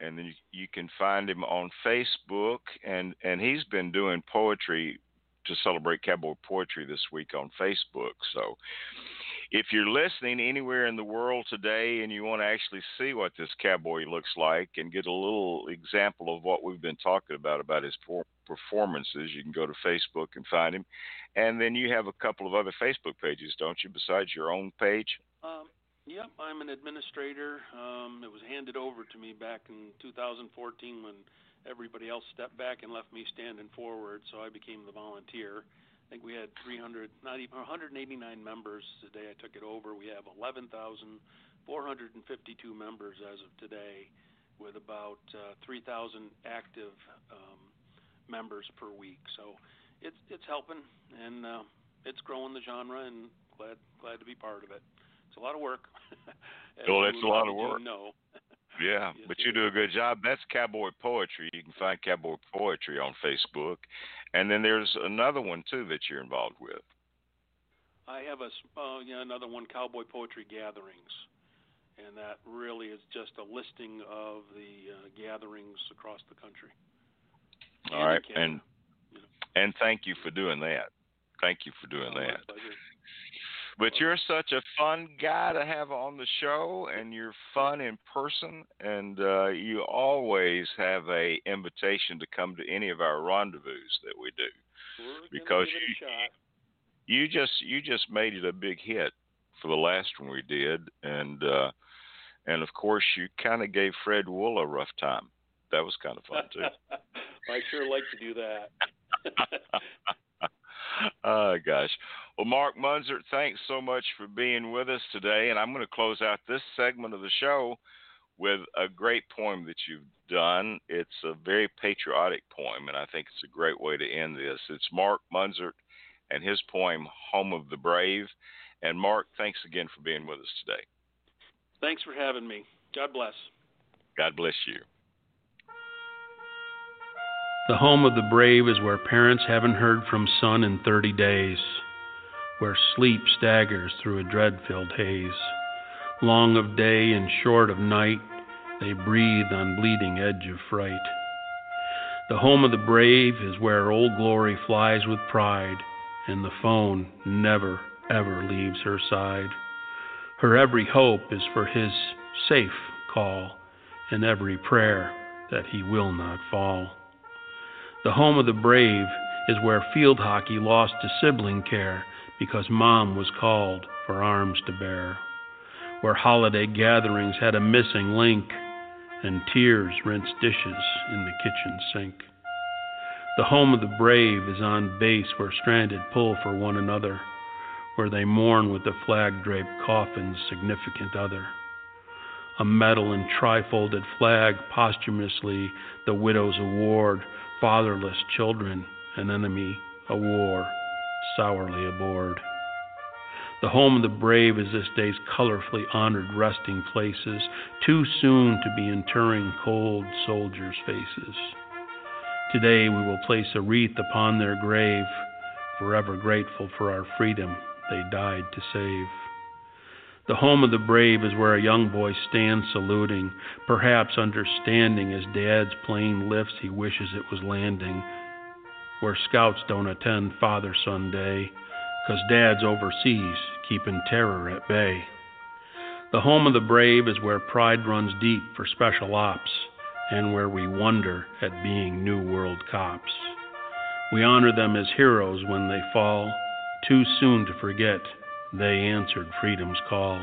And then you, you can find him on Facebook. And, and he's been doing poetry to celebrate cowboy poetry this week on Facebook. So if you're listening anywhere in the world today and you want to actually see what this cowboy looks like and get a little example of what we've been talking about about his performances, you can go to Facebook and find him. And then you have a couple of other Facebook pages, don't you, besides your own page? Um, yep, I'm an administrator. Um, it was handed over to me back in 2014 when everybody else stepped back and left me standing forward, so I became the volunteer. I think we had 300, not even 189 members the day I took it over. We have 11,452 members as of today, with about uh, 3,000 active um, members per week. So it's it's helping and uh, it's growing the genre, and glad glad to be part of it. It's a lot of work. well, it's a lot of work. No. Yeah, but you do a good job. That's Cowboy Poetry. You can find Cowboy Poetry on Facebook, and then there's another one too that you're involved with. I have a uh, yeah another one, Cowboy Poetry Gatherings, and that really is just a listing of the uh, gatherings across the country. All right, and you know. and thank you for doing that. Thank you for doing oh, that. But you're such a fun guy to have on the show, and you're fun in person, and uh, you always have a invitation to come to any of our rendezvous that we do. because you, you just you just made it a big hit for the last one we did, and uh, and of course you kind of gave Fred Wool a rough time. That was kind of fun too. I sure like to do that. oh gosh. Well, Mark Munzert, thanks so much for being with us today. And I'm going to close out this segment of the show with a great poem that you've done. It's a very patriotic poem, and I think it's a great way to end this. It's Mark Munzert and his poem, Home of the Brave. And Mark, thanks again for being with us today. Thanks for having me. God bless. God bless you. The home of the brave is where parents haven't heard from son in 30 days, where sleep staggers through a dread filled haze. Long of day and short of night, they breathe on bleeding edge of fright. The home of the brave is where old glory flies with pride, and the phone never, ever leaves her side. Her every hope is for his safe call, and every prayer that he will not fall. The home of the brave is where field hockey lost to sibling care because mom was called for arms to bear. Where holiday gatherings had a missing link and tears rinsed dishes in the kitchen sink. The home of the brave is on base where stranded pull for one another, where they mourn with the flag draped coffin's significant other. A medal and trifolded flag posthumously the widow's award fatherless children, an enemy, a war, sourly aboard. The home of the brave is this day's colorfully honored resting places, too soon to be interring cold soldiers' faces. Today we will place a wreath upon their grave, forever grateful for our freedom they died to save. The home of the brave is where a young boy stands saluting, perhaps understanding as dad's plane lifts, he wishes it was landing. Where scouts don't attend Father Son Day, 'cause dad's overseas, keeping terror at bay. The home of the brave is where pride runs deep for special ops, and where we wonder at being New World cops. We honor them as heroes when they fall, too soon to forget they answered freedom's call.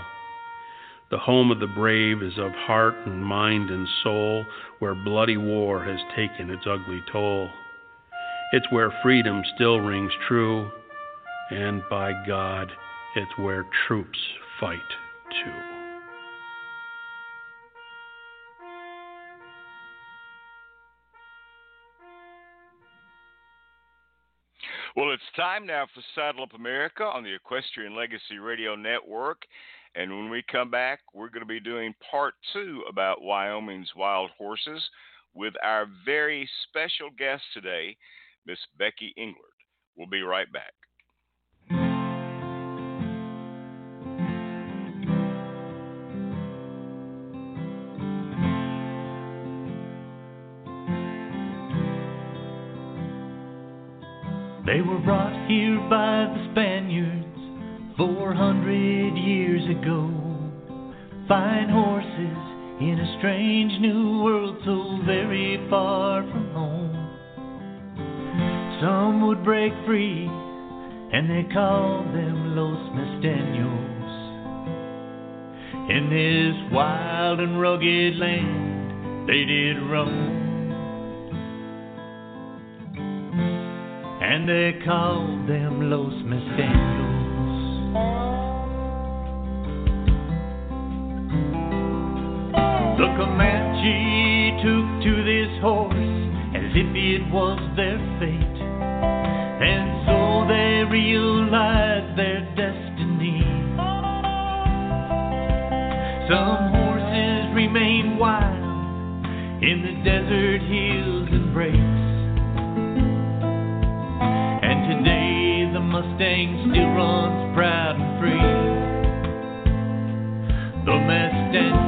The home of the brave is of heart and mind and soul, where bloody war has taken its ugly toll. It's where freedom still rings true, and by God, it's where troops fight too. Well, it's time now for Saddle Up America on the Equestrian Legacy Radio Network. And when we come back, we're going to be doing part two about Wyoming's wild horses with our very special guest today, Miss Becky Englert. We'll be right back. They were brought here by the Spaniards four hundred years ago. Fine horses in a strange new world so very far from home. Some would break free, and they called them Los Mesteños. In this wild and rugged land, they did roam. and they called them Los Mesteños. The Comanche took to this horse as if it was their fate, desert hills and breaks. And today the Mustang still runs proud and free. The Mustang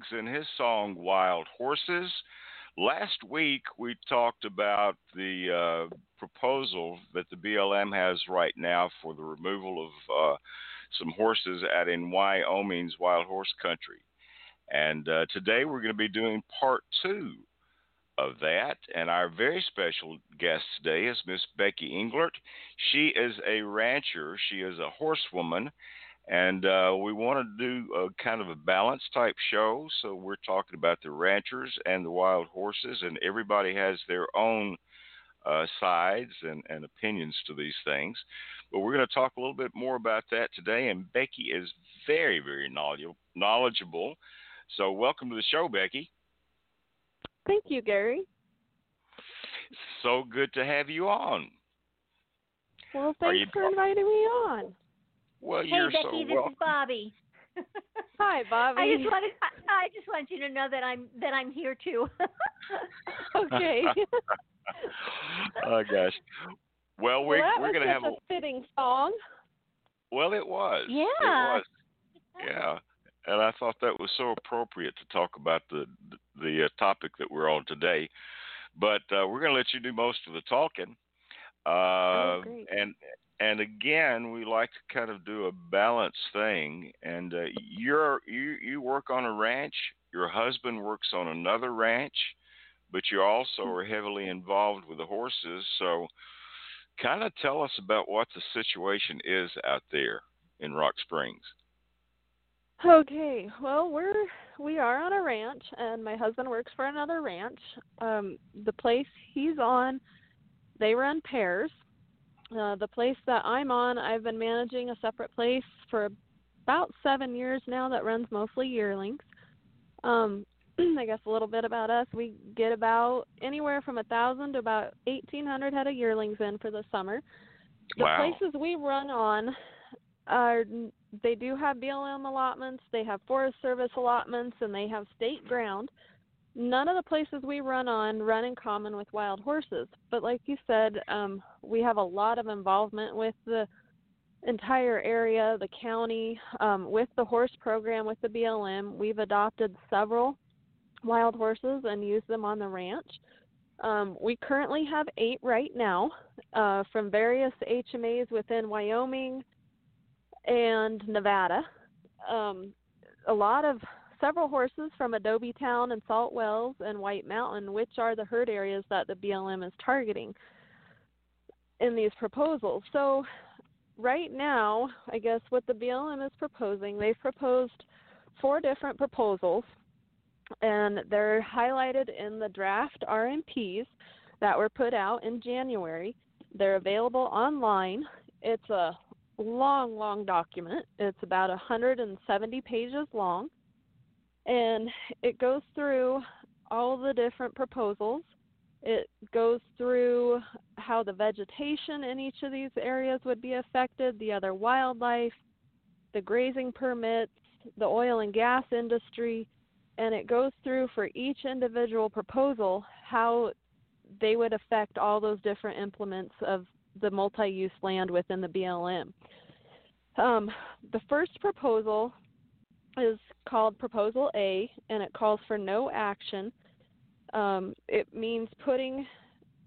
Figs and his song Wild Horses. Last week we talked about the uh, proposal that the BLM has right now for the removal of uh, some horses out in Wyoming's Wild Horse Country. And uh, today we're going to be doing part two of that. And our very special guest today is Miss Becky Englert. She is a rancher, she is a horsewoman, and uh, we want to do a kind of a balance type show. So we're talking about the ranchers and the wild horses, and everybody has their own uh, sides and, and opinions to these things. But we're going to talk a little bit more about that today. And Becky is very, very knowledgeable. So welcome to the show, Becky. Thank you, Gary. So good to have you on. Well, thanks you- for inviting me on. Well, Hey, you're Becky, so this welcome. is Bobbi. Hi, Bobbi. I just wanted I, I just want you to know that I'm that I'm here too. okay. oh gosh. Well, we're well, we're going to have a fitting song. Well, it was. Yeah. It was. Yeah. And I thought that was so appropriate to talk about the the uh, topic that we're on today. But uh, we're going to let you do most of the talking. Uh, great. and and again, we like to kind of do a balanced thing. And uh, you're you you work on a ranch. Your husband works on another ranch, but you also are heavily involved with the horses. So, kind of tell us about what the situation is out there in Rock Springs. Okay. Well, we're we are on a ranch, and my husband works for another ranch. Um, the place he's on, they run pairs. Uh, the place that I'm on, I've been managing a separate place for about seven years now that runs mostly yearlings. Um, I guess a little bit about us. We get about anywhere from a thousand to about eighteen hundred head of yearlings in for the summer. The Wow. places we run on are they do have BLM allotments, they have Forest Service allotments, and they have state ground. None of the places we run on run in common with wild horses. But like you said, um, we have a lot of involvement with the entire area, the county, um, with the horse program with the BLM. We've adopted several wild horses and used them on the ranch. Um, we currently have eight right now uh, from various HMAs within Wyoming and Nevada. Um, a lot of several horses from Adobe Town and Salt Wells and White Mountain, which are the herd areas that the BLM is targeting in these proposals. So, right now, I guess what the BLM is proposing, they've proposed four different proposals, and they're highlighted in the draft RMPs that were put out in January. They're available online. It's a long, long document. It's about 170 pages long, and it goes through all the different proposals. It goes through how the vegetation in each of these areas would be affected, the other wildlife, the grazing permits, the oil and gas industry, and it goes through for each individual proposal how they would affect all those different implements of the multi use land within the BLM. Um, the first proposal is called Proposal A, and it calls for no action. Um, it means putting,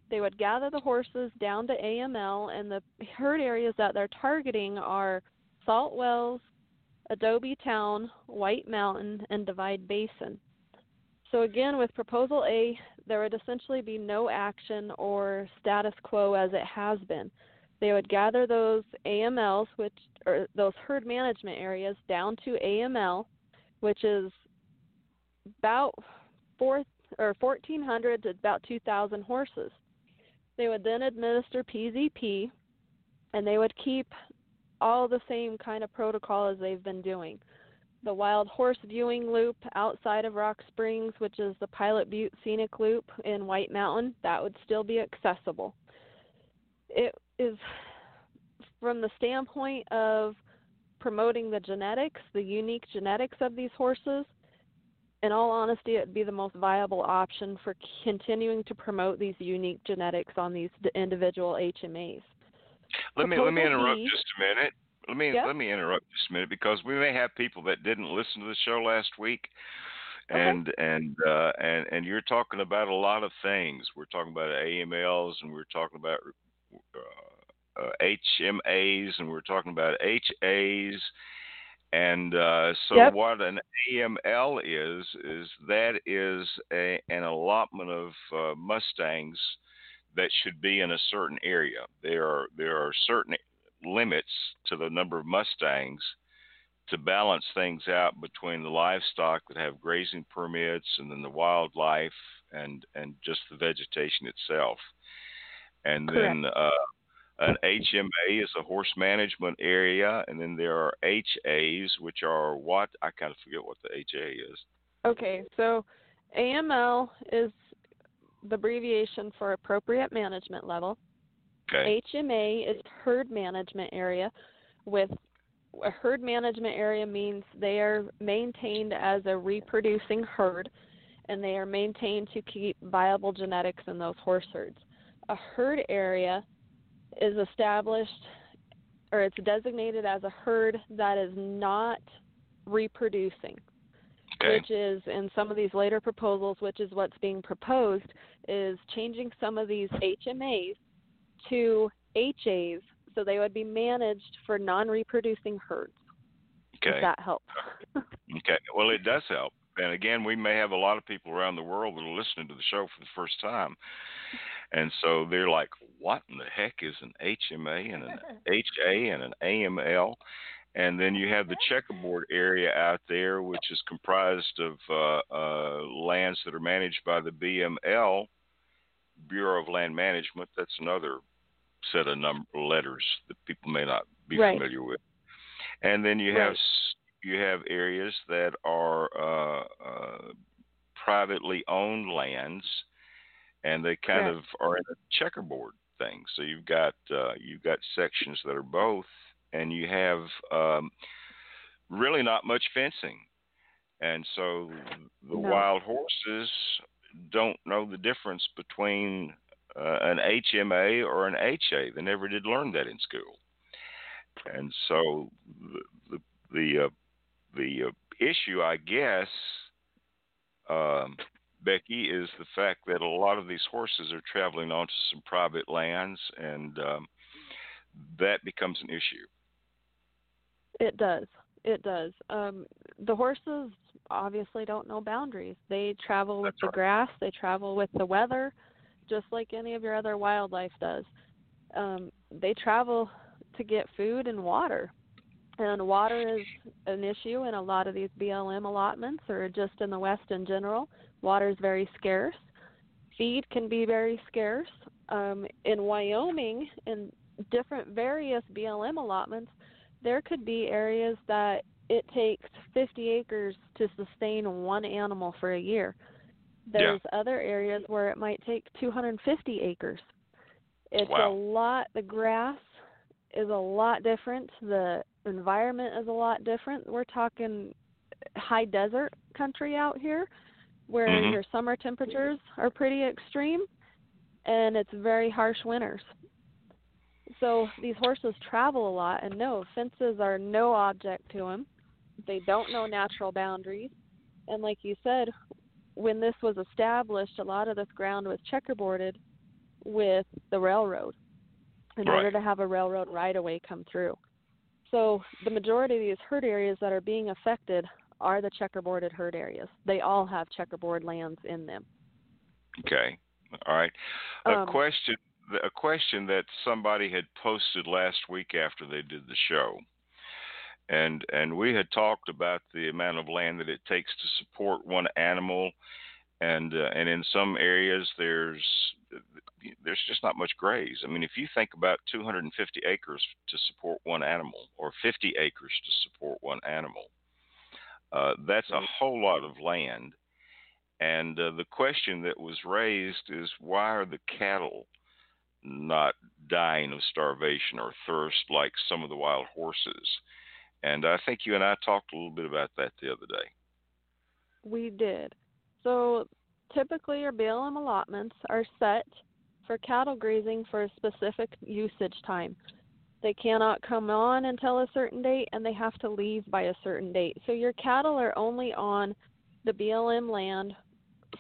they would gather the horses down to AML, and the herd areas that they're targeting are Salt Wells, Adobe Town, White Mountain, and Divide Basin. So, again, with Proposal A, there would essentially be no action or status quo as it has been. They would gather those AMLs, which or those herd management areas, down to AML, which is about four or 1,400 to about 2,000 horses. They would then administer PZP, and they would keep all the same kind of protocol as they've been doing. The wild horse viewing loop outside of Rock Springs, which is the Pilot Butte Scenic Loop in White Mountain, that would still be accessible. It is from the standpoint of promoting the genetics, the unique genetics of these horses. In all honesty, it would be the most viable option for continuing to promote these unique genetics on these individual HMAs. Let me let me interrupt just a minute. Let me Yep. let me interrupt just a minute because we may have people that didn't listen to the show last week, Okay. and and uh, and and you're talking about a lot of things. We're talking about AMLs, and we're talking about uh, uh, HMAs, and we're talking about HAs. And uh, so, Yep. what an AML is is that is a, an allotment of uh, Mustangs that should be in a certain area. There are there are certain limits to the number of Mustangs to balance things out between the livestock that have grazing permits and then the wildlife and and just the vegetation itself. And then uh, an HMA is a horse management area, and then there are HAs, which are what I kind of forget what the HA is. Okay, so AML is the abbreviation for appropriate management level. Okay. HMA is herd management area with a herd management area means they are maintained as a reproducing herd and they are maintained to keep viable genetics in those horse herds. A herd area is established or it's designated as a herd that is not reproducing Okay. which is in some of these later proposals, which is what's being proposed, is changing some of these HMAs to HAs so they would be managed for non reproducing herds. Okay. If that helps. Okay. Well, it does help. And again, we may have a lot of people around the world that are listening to the show for the first time. And so they're like, what in the heck is an HMA and an HA and an AML? And then you have the checkerboard area out there, which is comprised of uh, uh, lands that are managed by the BML, Bureau of Land Management. That's another set of number letters that people may not be Right. familiar with. And then you have Right. s you have areas that are uh, uh, privately owned lands, and they kind Correct. of are in a checkerboard things. So you've got uh, you've got sections that are both, and you have um, really not much fencing, and so the No. wild horses don't know the difference between uh, an HMA or an HA. They never did learn that in school, and so the the the, uh, the uh, issue, I guess, um, Becky, is the fact that a lot of these horses are traveling onto some private lands, and um, that becomes an issue. It does. It does. Um, the horses obviously don't know boundaries. They travel with That's the right. grass. They travel with the weather, just like any of your other wildlife does. Um, they travel to get food and water, and water is an issue in a lot of these BLM allotments, or just in the West in general. Water is very scarce. Feed can be very scarce. Um, in Wyoming, in different various BLM allotments, there could be areas that it takes 50 acres to sustain one animal for a year. There's other areas where it might take 250 acres. It's Wow. a lot. The grass is a lot different. The environment is a lot different. We're talking high desert country out here where Mhm. your summer temperatures are pretty extreme and it's very harsh winters. So these horses travel a lot, and no, fences are no object to them. They don't know natural boundaries. And like you said, when this was established, a lot of this ground was checkerboarded with the railroad in Right. order to have a railroad right away come through. So the majority of these herd areas that are being affected are the checkerboarded herd areas. They all have checkerboard lands in them. Okay. All right. A Um, question a question that somebody had posted last week after they did the show. And and we had talked about the amount of land that it takes to support one animal and uh, and in some areas there's there's just not much graze. I mean, if you think about 250 acres to support one animal or 50 acres to support one animal, uh, that's a whole lot of land. And uh, the question that was raised is why are the cattle not dying of starvation or thirst like some of the wild horses? And I think you and I talked a little bit about that the other day. We did. So typically your BLM allotments are set for cattle grazing for a specific usage time. They cannot come on until a certain date and they have to leave by a certain date. So your cattle are only on the BLM land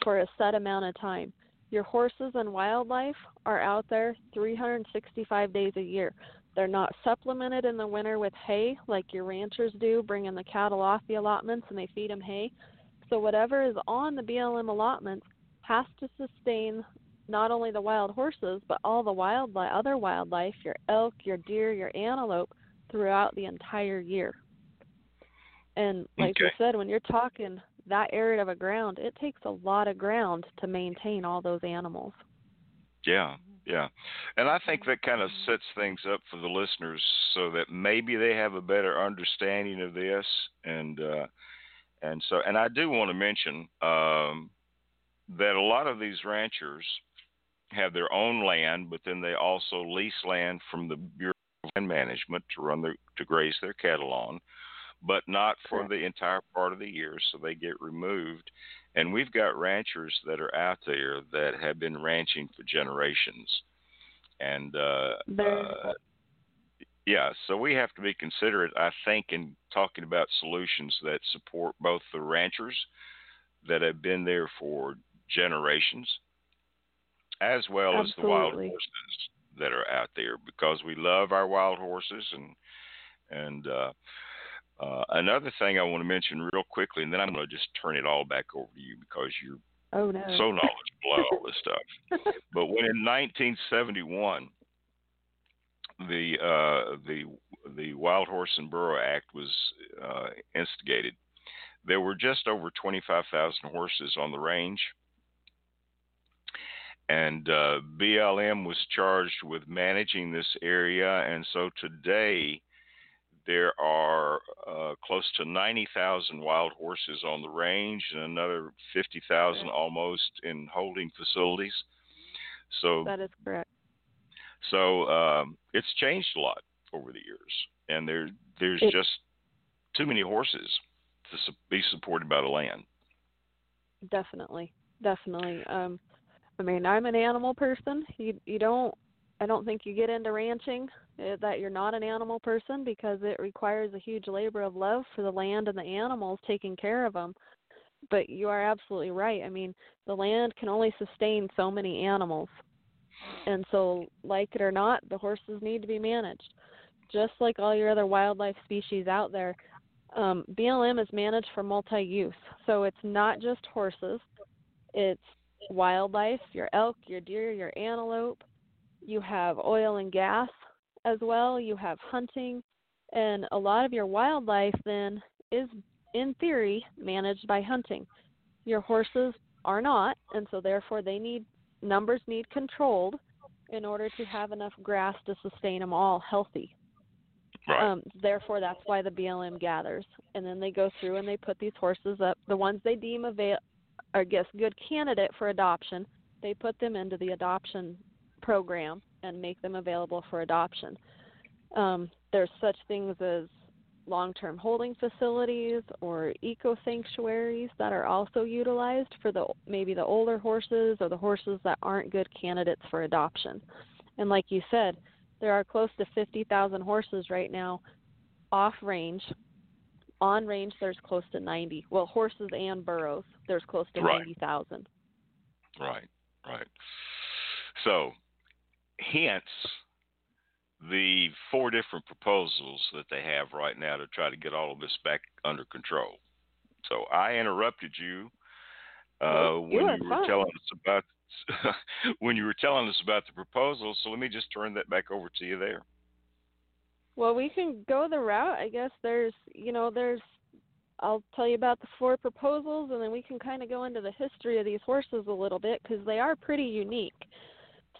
for a set amount of time. Your horses and wildlife are out there 365 days a year. They're not supplemented in the winter with hay like your ranchers do, bringing the cattle off the allotments and they feed them hay. So whatever is on the BLM allotments has to sustain not only the wild horses but all the wildlife, other wildlife, your elk, your deer, your antelope throughout the entire year. And like you said, when you're talking that area of a ground, it takes a lot of ground to maintain all those animals. Yeah, yeah. And I think that kind of sets things up for the listeners so that maybe they have a better understanding of this and uh and so and I do want to mention um that a lot of these ranchers have their own land, but then they also lease land from the Bureau of Land Management to run their to graze their cattle on, but not for the entire part of the year, so they get removed. And we've got ranchers that are out there that have been ranching for generations, and uh, uh, yeah, so we have to be considerate, I think, in talking about solutions that support both the ranchers that have been there for generations, as well as the wild horses that are out there, because we love our wild horses. And and uh, uh, another thing I want to mention real quickly, and then I'm going to just turn it all back over to you because you're Oh no. so knowledgeable about all this stuff. But when in 1971, the uh, the the Wild Horse and Burro Act was uh, instigated, there were just over 25,000 horses on the range, and uh, BLM was charged with managing this area. And so today, there are uh, close to 90,000 wild horses on the range and another 50,000 almost in holding facilities. So that is correct. So um, it's changed a lot over the years, and there there's It- just too many horses to su- be supported by the land. Definitely, definitely. Um, I mean, I'm an animal person. You you don't. I don't think you get into ranching uh, that you're not an animal person because it requires a huge labor of love for the land and the animals taking care of them. But you are absolutely right. I mean, the land can only sustain so many animals. And so, like it or not, the horses need to be managed. Just like all your other wildlife species out there, um, BLM is managed for multi use. So it's not just horses, it's wildlife, your elk, your deer, your antelope. You have oil and gas as well. You have hunting. And a lot of your wildlife then is, in theory, managed by hunting. Your horses are not, and so therefore they need numbers need controlled in order to have enough grass to sustain them all healthy. Right. Um, therefore, that's why the BLM gathers, and then they go through and they put these horses up. The ones they deem avail, I guess, good candidate for adoption, they put them into the adoption program and make them available for adoption. Um, there's such things as long-term holding facilities or eco sanctuaries that are also utilized for the maybe the older horses or the horses that aren't good candidates for adoption. And like you said, there are close to 50,000 horses right now off range. On range, there's close to 90. Well, horses and burros, there's close to Right. 90,000. Right, right. So, hence the four different proposals that they have right now to try to get all of this back under control. So, I interrupted you uh, when you you were fine. telling us about when you were telling us about the proposals. So, let me just turn that back over to you there. Well, we can go the route. I guess there's, you know, there's. I'll tell you about the four proposals, and then we can kind of go into the history of these horses a little bit because they are pretty unique.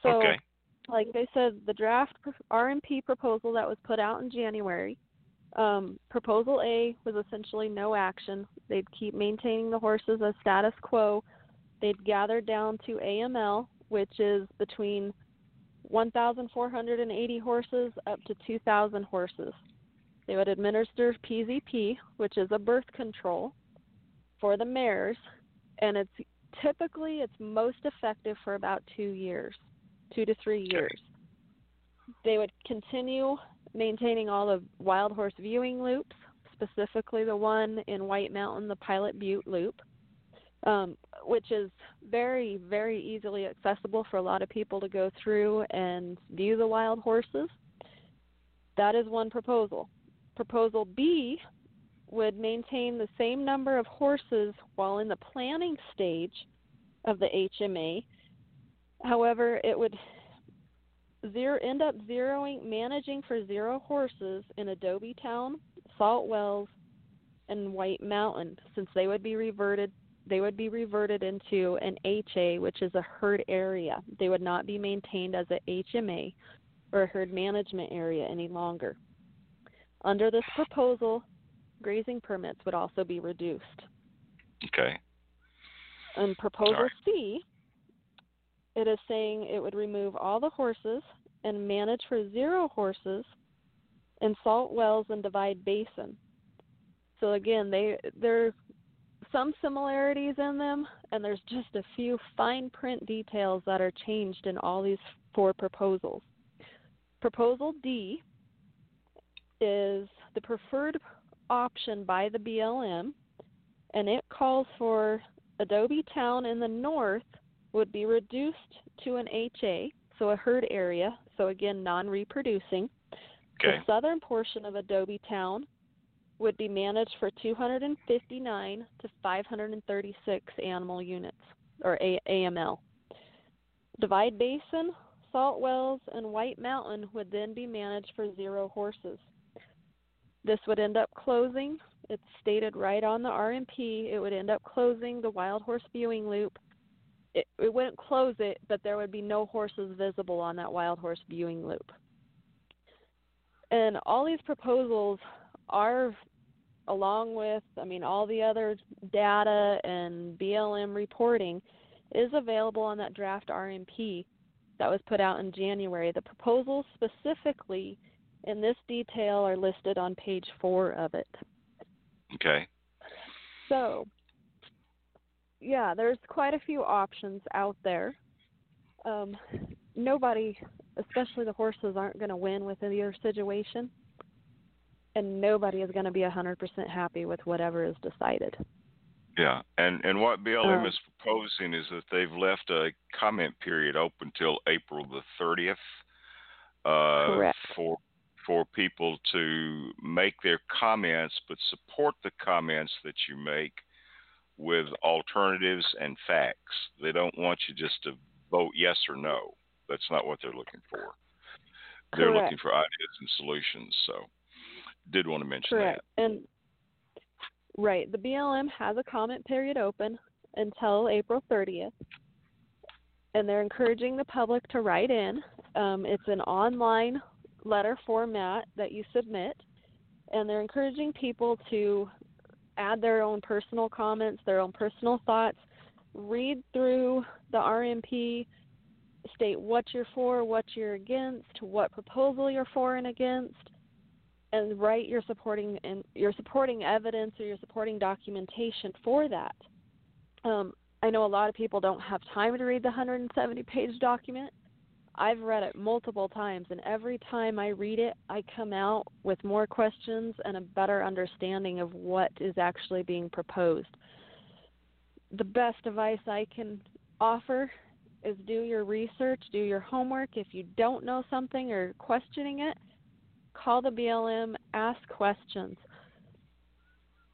So, okay. like I said, the draft RMP proposal that was put out in January. Um, proposal A was essentially no action. They'd keep maintaining the horses as status quo. They'd gather down to AML, which is between 1,480 horses up to 2,000 horses. They would administer PZP, which is a birth control for the mares, and it's typically it's most effective for about two years, two to three years. They would continue maintaining all the wild horse viewing loops, specifically the one in White Mountain, the Pilot Butte loop, um, which is very, very easily accessible for a lot of people to go through and view the wild horses. That is one proposal. Proposal B would maintain the same number of horses while in the planning stage of the HMA. However, it would zero, end up zeroing managing for zero horses in Adobe Town, Salt Wells, and White Mountain, since they would be reverted they would be reverted into an HA, which is a herd area. They would not be maintained as a HMA or a herd management area any longer. Under this proposal, grazing permits would also be reduced. Okay. In proposal. C, it is saying it would remove all the horses and manage for zero horses in salt wells and divide basin. So again, they there's some similarities in them, and there's just a few fine print details that are changed in all these four proposals. Proposal D is the preferred option by the BLM, and it calls for Adobe Town in the north would be reduced to an HA, so a herd area, so again non reproducing. Okay. The southern portion of Adobe Town would be managed for 259 to 536 animal units, or A- AML. Divide Basin, Salt Wells, and White Mountain would then be managed for zero horses. This would end up closing. It's stated right on the RMP. It would end up closing the wild horse viewing loop. It, it wouldn't close it, but there would be no horses visible on that wild horse viewing loop. And all these proposals are, along with, I mean, all the other data and BLM reporting, is available on that draft RMP. that was put out in January. The proposals specifically in this detail are listed on page four of it. Okay. So, yeah, there's quite a few options out there. Um, nobody, especially the horses, aren't going to win with either situation, and nobody is going to be 100% happy with whatever is decided. Yeah, and and what BLM Uh, is proposing is that they've left a comment period open till April the thirtieth uh, Correct. for for people to make their comments, but support the comments that you make with alternatives and facts. They don't want you just to vote yes or no. That's not what they're looking for. They're Correct. looking for ideas and solutions. So, did want to mention that? Correct. And right, the BLM has a comment period open until April 30th, and they're encouraging the public to write in. Um, it's an online letter format that you submit, and they're encouraging people to add their own personal comments, their own personal thoughts, read through the RMP, state what you're for, what you're against, what proposal you're for and against, and write your supporting and your supporting evidence or your supporting documentation for that. Um, I know a lot of people don't have time to read the 170 page document. I've read it multiple times, and every time I read it, I come out with more questions and a better understanding of what is actually being proposed. The best advice I can offer is do your research, do your homework. If you don't know something or questioning it, call the BLM, ask questions.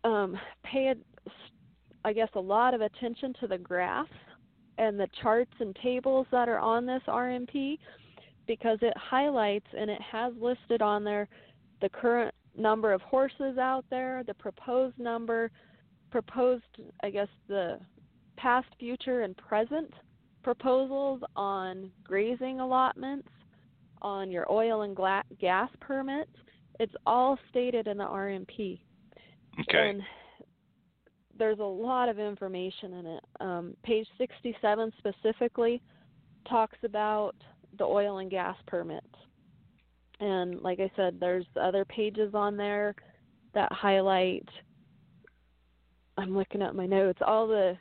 Um, pay, a, I guess, a lot of attention to the graphs and the charts and tables that are on this RMP because it highlights and it has listed on there the current number of horses out there, the proposed number, proposed, I guess, the past, future, and present proposals on grazing allotments, on your oil and gla- gas permits. It's all stated in the RMP. Okay. And there's a lot of information in it. Um, page 67 specifically talks about the oil and gas permits. And like I said, there's other pages on there that highlight. I'm looking at my notes. All the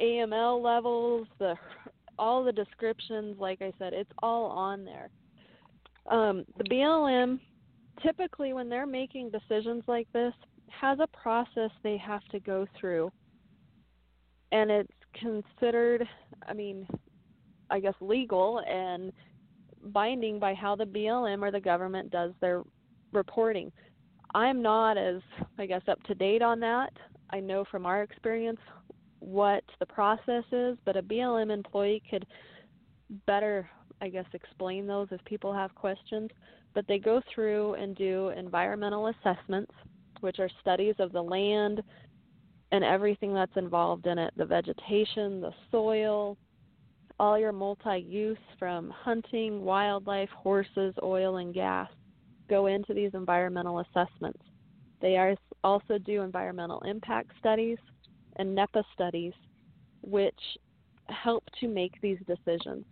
AML levels, the all the descriptions. Like I said, it's all on there. Um, the BLM typically, when they're making decisions like this, has a process they have to go through, and it's considered. I mean, I guess legal and binding by how the BLM or the government does their reporting. I'm not as, I guess, up to date on that. I know from our experience what the process is, but a BLM employee could better, I guess, explain those if people have questions. But they go through and do environmental assessments, which are studies of the land and everything that's involved in it the vegetation, the soil, all your multi use from hunting, wildlife, horses, oil, and gas go into these environmental assessments. They are also do environmental impact studies and NEPA studies, which help to make these decisions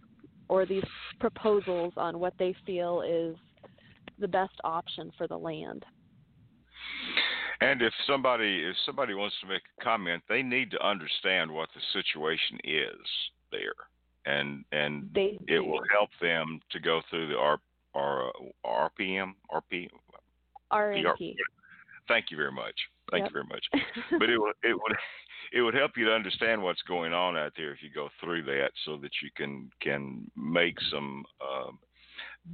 or these proposals on what they feel is the best option for the land. And if somebody if somebody wants to make a comment, they need to understand what the situation is there, and and They it do. will help them to go through the R, R RPM RP. RMP. Thank you very much. Thank Yep. you very much. but it would it would it would help you to understand what's going on out there if you go through that, so that you can can make some um,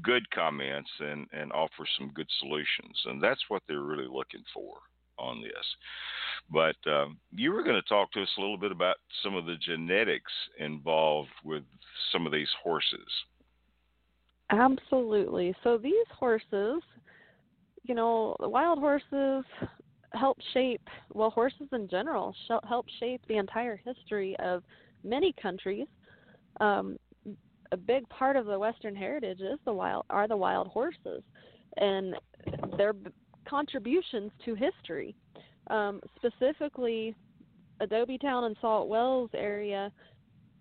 good comments and and offer some good solutions, and that's what they're really looking for on this. But um, you were going to talk to us a little bit about some of the genetics involved with some of these horses. Absolutely. So these horses, you know, the wild horses help shape, well, horses in general help shape the entire history of many countries. Um, a big part of the Western heritage is the wild are the wild horses, and their contributions to history. Um, specifically, Adobe Town and Salt Wells area,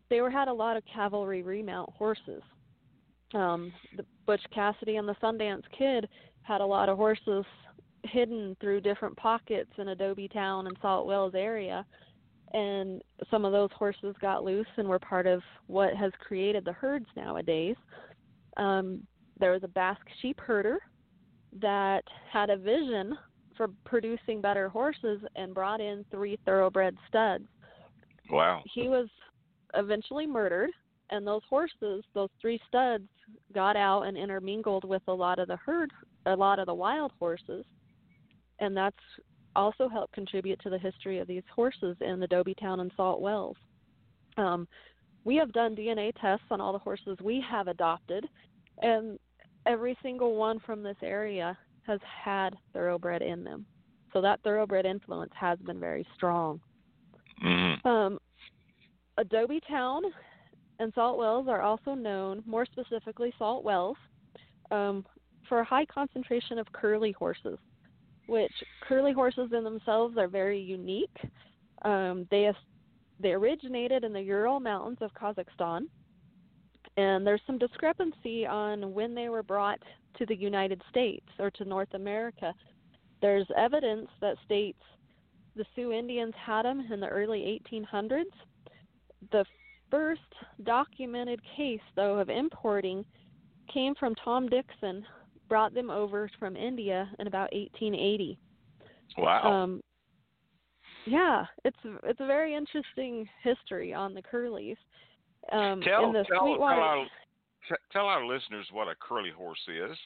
they were had a lot of cavalry remount horses Um, the Butch Cassidy and the Sundance Kid had a lot of horses hidden through different pockets in Adobe Town and Salt Wells area. And some of those horses got loose and were part of what has created the herds nowadays. Um, there was a Basque sheep herder that had a vision for producing better horses and brought in three thoroughbred studs. Wow. He was eventually murdered, and those horses, those three studs, got out and intermingled with a lot of the herd, a lot of the wild horses, and that's also helped contribute to the history of these horses in Adobe Town and Salt Wells. Um, we have done DNA tests on all the horses we have adopted, and every single one from this area has had thoroughbred in them. So that thoroughbred influence has been very strong. Mm-hmm. Um, Adobe Town and Salt Wells are also known, more specifically Salt Wells, um, for a high concentration of curly horses, which curly horses in themselves are very unique. Um, they they originated in the Ural Mountains of Kazakhstan, and there's some discrepancy on when they were brought to the United States or to North America. There's evidence that states the Sioux Indians had them in the early 1800s. The first documented case, though, of importing came from Tom Dixon, brought them over from India in about 1880. Wow. Um, yeah, it's it's a very interesting history on the Curlies. Um, tell, the tell, tell, our, tell our listeners what a curly horse is.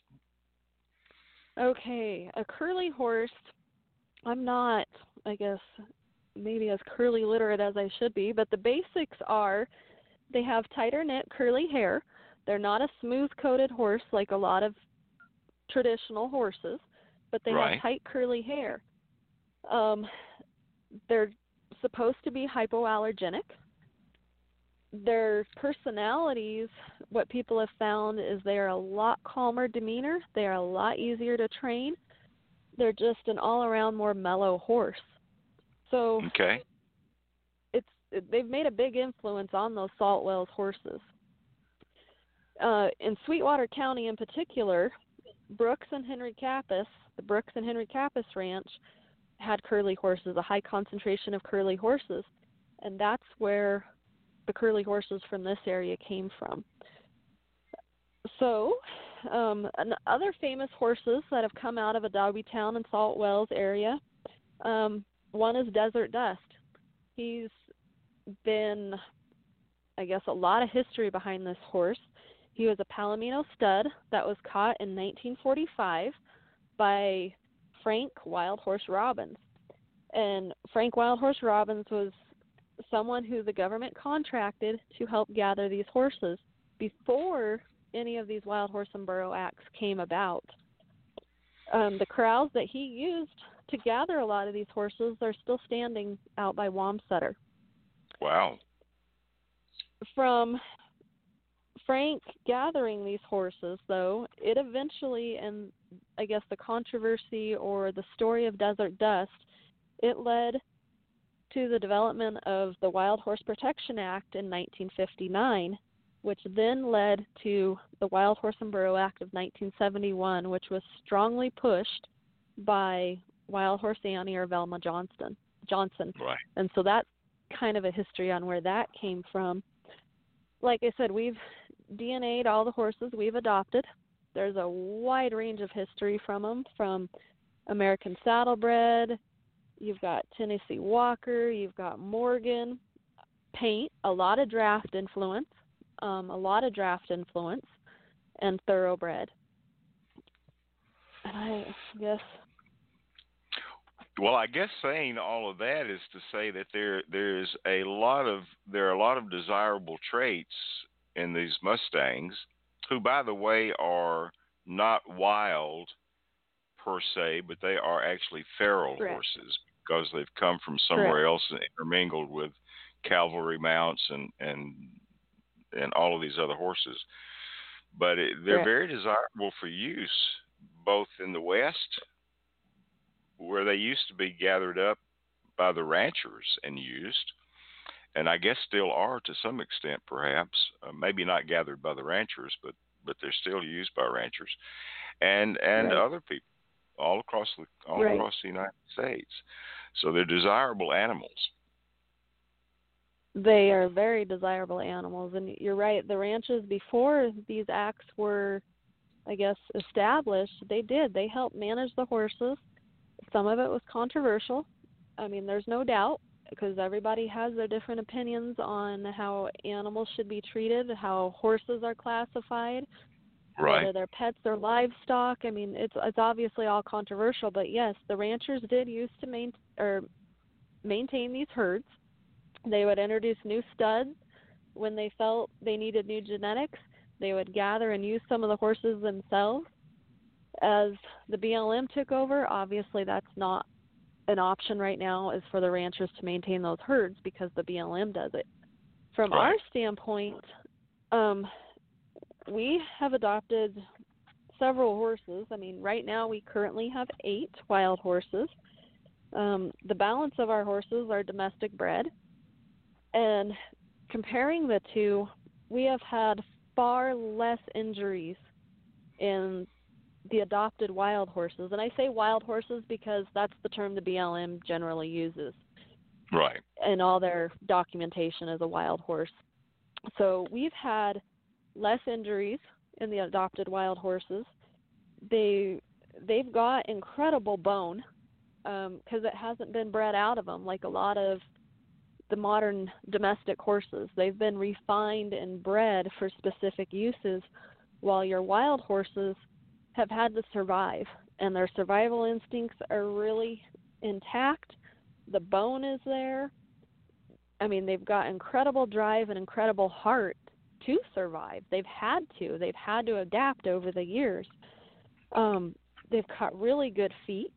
Okay, a curly horse. I'm not, I guess, maybe as curly literate as I should be, but the basics are they have tighter knit curly hair. They're not a smooth coated horse like a lot of traditional horses, but they right. have tight curly hair. Um, they're supposed to be hypoallergenic. Their personalities, what people have found is they are a lot calmer demeanor. They are a lot easier to train. They're just an all around more mellow horse. So okay. it's they've made a big influence on those Salt Wells horses. Uh, in Sweetwater County, in particular, Brooks and Henry Kappes, the Brooks and Henry Kappes Ranch, had curly horses, a high concentration of curly horses, and that's where the curly horses from this area came from. So, um, other famous horses that have come out of Adobe Town and Salt Wells area, um, one is Desert Dust. He's been, I guess, a lot of history behind this horse. He was a Palomino stud that was caught in 1945 by Frank Wild Horse Robbins. And Frank Wild Horse Robbins was someone who the government contracted to help gather these horses before any of these Wild Horse and Burro Acts came about. Um, the corrals that he used to gather a lot of these horses are still standing out by Wamsutter. Wow. From Frank gathering these horses, though, it eventually, and I guess the controversy or the story of Desert Dust, it led to the development of the Wild Horse Protection Act in 1959, which then led to the Wild Horse and Burro Act of 1971, which was strongly pushed by Wild Horse Annie or Velma Johnston Johnson. Right. And so that's kind of a history on where that came from. Like I said, we've DNA'd all the horses we've adopted. There's a wide range of history from them, from American Saddlebred, you've got Tennessee Walker, you've got Morgan, Paint, a lot of draft influence, um, a lot of draft influence, and Thoroughbred. And I guess well, I guess saying all of that is to say that there there's a lot of there are a lot of desirable traits in these Mustangs, who by the way are not wild per se, but they are actually feral Correct. horses because they've come from somewhere Correct. else and intermingled with cavalry mounts and and and all of these other horses. But it, they're Correct. very desirable for use both in the West where they used to be gathered up by the ranchers and used, and I guess still are to some extent, perhaps. Uh, maybe not gathered by the ranchers, but but they're still used by ranchers and and Right. other people all across the all Right. across the United States. So they're desirable animals. They are very desirable animals, and you're right. The ranches before these acts were, I guess, established, they did. They helped manage the horses. Some of it was controversial. I mean, there's no doubt because everybody has their different opinions on how animals should be treated, how horses are classified, Right. whether they're pets or livestock. I mean, it's it's obviously all controversial, but yes, the ranchers did used to main or maintain these herds. They would introduce new studs when they felt they needed new genetics. They would gather and use some of the horses themselves. As the BLM took over, obviously that's not an option right now is for the ranchers to maintain those herds because the BLM does it. From our standpoint, um, we have adopted several horses. I mean, right now we currently have eight wild horses. Um, the balance of our horses are domestic bred. And comparing the two, we have had far less injuries in the adopted wild horses. And I say wild horses because that's the term the BLM generally uses Right. and all their documentation as a wild horse. So we've had less injuries in the adopted wild horses. They they've got incredible bone um, because it hasn't been bred out of them like a lot of the modern domestic horses. They've been refined and bred for specific uses, while your wild horses have had to survive, and their survival instincts are really intact. The bone is there. I mean, they've got incredible drive and incredible heart to survive. They've had to. They've had to adapt over the years. Um, they've got really good feet.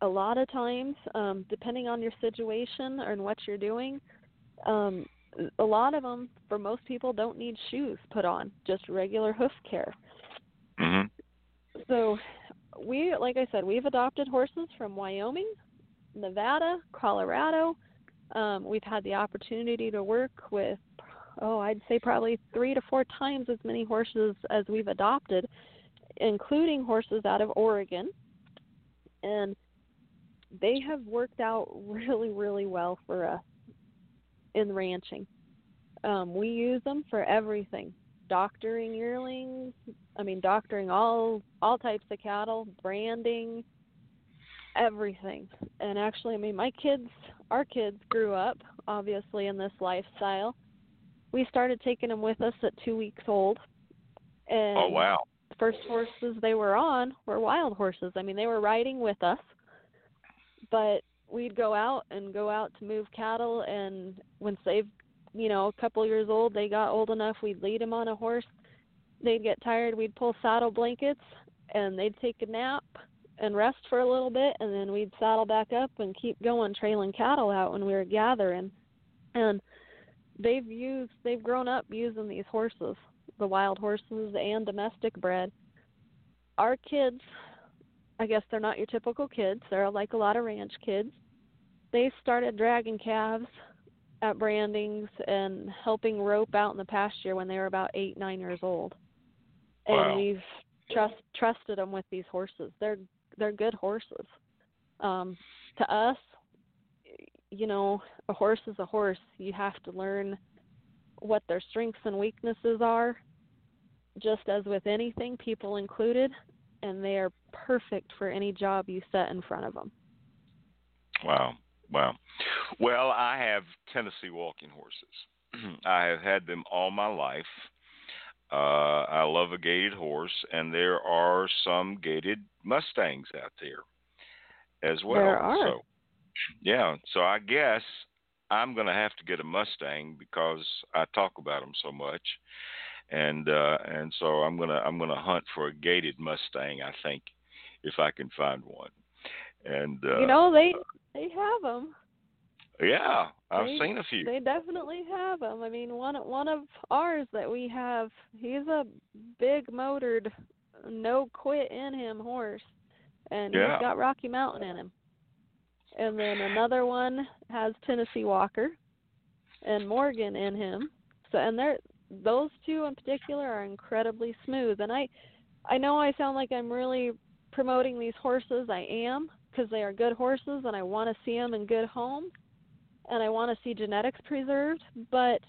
A lot of times, um, depending on your situation and what you're doing, um, a lot of them, for most people, don't need shoes put on, just regular hoof care. hmm So, we, like I said, we've adopted horses from Wyoming, Nevada, Colorado. Um, we've had the opportunity to work with, oh, I'd say probably three to four times as many horses as we've adopted, including horses out of Oregon. And they have worked out really, really well for us in ranching. Um, we use them for everything doctoring yearlings, I mean, doctoring all all types of cattle, branding, everything. And actually, I mean, my kids, our kids grew up obviously in this lifestyle. We started taking them with us at two weeks old, and Oh wow. the first horses they were on were wild horses. I mean, they were riding with us, but we'd go out and go out to move cattle, and once they've, you know, a couple years old, they got old enough, we'd lead them on a horse. They'd get tired, we'd pull saddle blankets, and they'd take a nap and rest for a little bit, and then we'd saddle back up and keep going, trailing cattle out when we were gathering. And they've used, they've grown up using these horses, the wild horses and domestic bred. Our kids, I guess they're not your typical kids. They're like a lot of ranch kids. They started dragging calves at brandings and helping rope out in the pasture when they were about eight, nine years old. And Wow. we've trust trusted them with these horses. They're they're good horses. Um, to us, you know, a horse is a horse. You have to learn what their strengths and weaknesses are, just as with anything, people included, and they are perfect for any job you set in front of them. Wow. Wow. Well, I have Tennessee walking horses. I have had them all my life. Uh, I love a gaited horse, and there are some gaited Mustangs out there as well. There are. So, yeah. So I guess I'm going to have to get a Mustang because I talk about them so much, and uh, and so I'm gonna I'm gonna hunt for a gaited Mustang. I think if I can find one. And uh, you know, they they have them. yeah, I've They- seen a few. They definitely have them. I mean, one one of ours that we have, he's a big motored, no quit in him horse, and Yeah. he's got Rocky Mountain in him. And then another one has Tennessee Walker and Morgan in him. So and they're those two in particular are incredibly smooth. And I, I know I sound like I'm really promoting these horses. I am because they are good horses, and I want to see them in good homes, and I want to see genetics preserved. But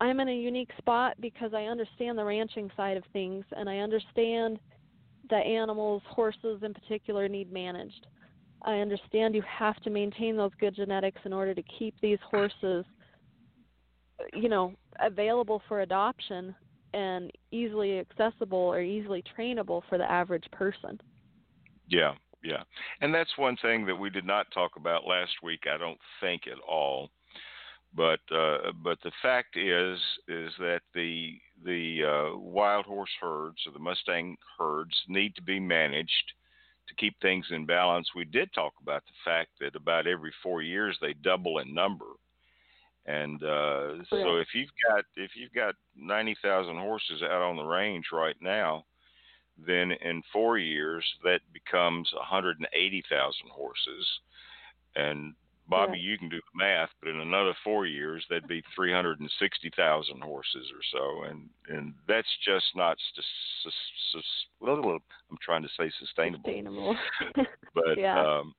I'm in a unique spot because I understand the ranching side of things, and I understand that animals, horses in particular, need managed. I understand you have to maintain those good genetics in order to keep these horses, you know, available for adoption and easily accessible or easily trainable for the average person. Yeah, yeah. And that's one thing that we did not talk about last week, I don't think at all. But uh, but the fact is is that the the uh, wild horse herds or the Mustang herds need to be managed to keep things in balance. We did talk about the fact that about every four years they double in number, and uh, so if you've got if you've got ninety thousand horses out on the range right now, then in four years that becomes one hundred and eighty thousand horses, and Bobbi, you can do the math, but in another four years, that'd be 360,000 horses or so, and and that's just not. St- st- st- I'm trying to say sustainable. Sustainable. but yeah. um,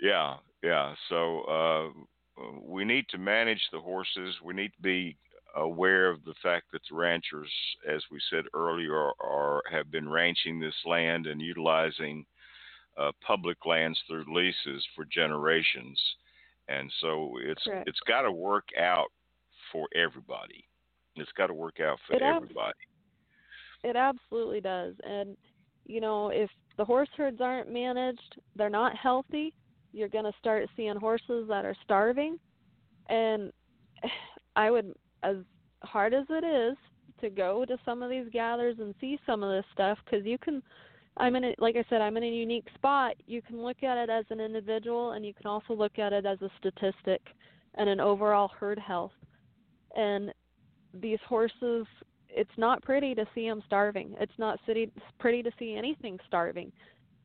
yeah, yeah. So uh, we need to manage the horses. We need to be aware of the fact that the ranchers, as we said earlier, are, are have been ranching this land and utilizing uh, public lands through leases for generations and so it's Correct. it's got to work out for everybody. It's got to work out for It everybody. It absolutely does. And you know, if the horse herds aren't managed, they're not healthy. You're going to start seeing horses that are starving. And I would as hard as it is to go to some of these gathers and see some of this stuff cuz you can I'm in a, like I said, I'm in a unique spot. You can look at it as an individual, and you can also look at it as a statistic and an overall herd health. And these horses, it's not pretty to see them starving. It's not city, pretty to see anything starving.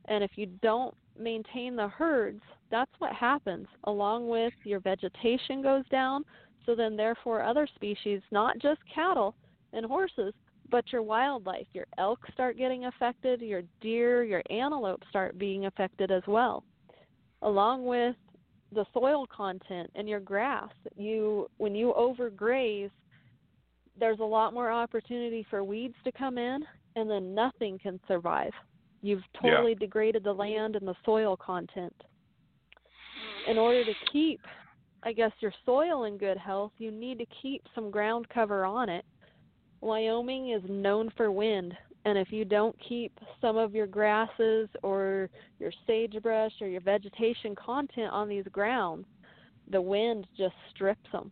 And if you don't maintain the herds, that's what happens. Along with your vegetation goes down, so then therefore other species, not just cattle and horses, but your wildlife, your elk start getting affected, your deer, your antelope start being affected as well. Along with the soil content and your grass, you when you overgraze, there's a lot more opportunity for weeds to come in and then nothing can survive. You've totally Yeah. degraded the land and the soil content. In order to keep I guess your soil in good health, you need to keep some ground cover on it Wyoming is known for wind, and if you don't keep some of your grasses or your sagebrush or your vegetation content on these grounds, the wind just strips them.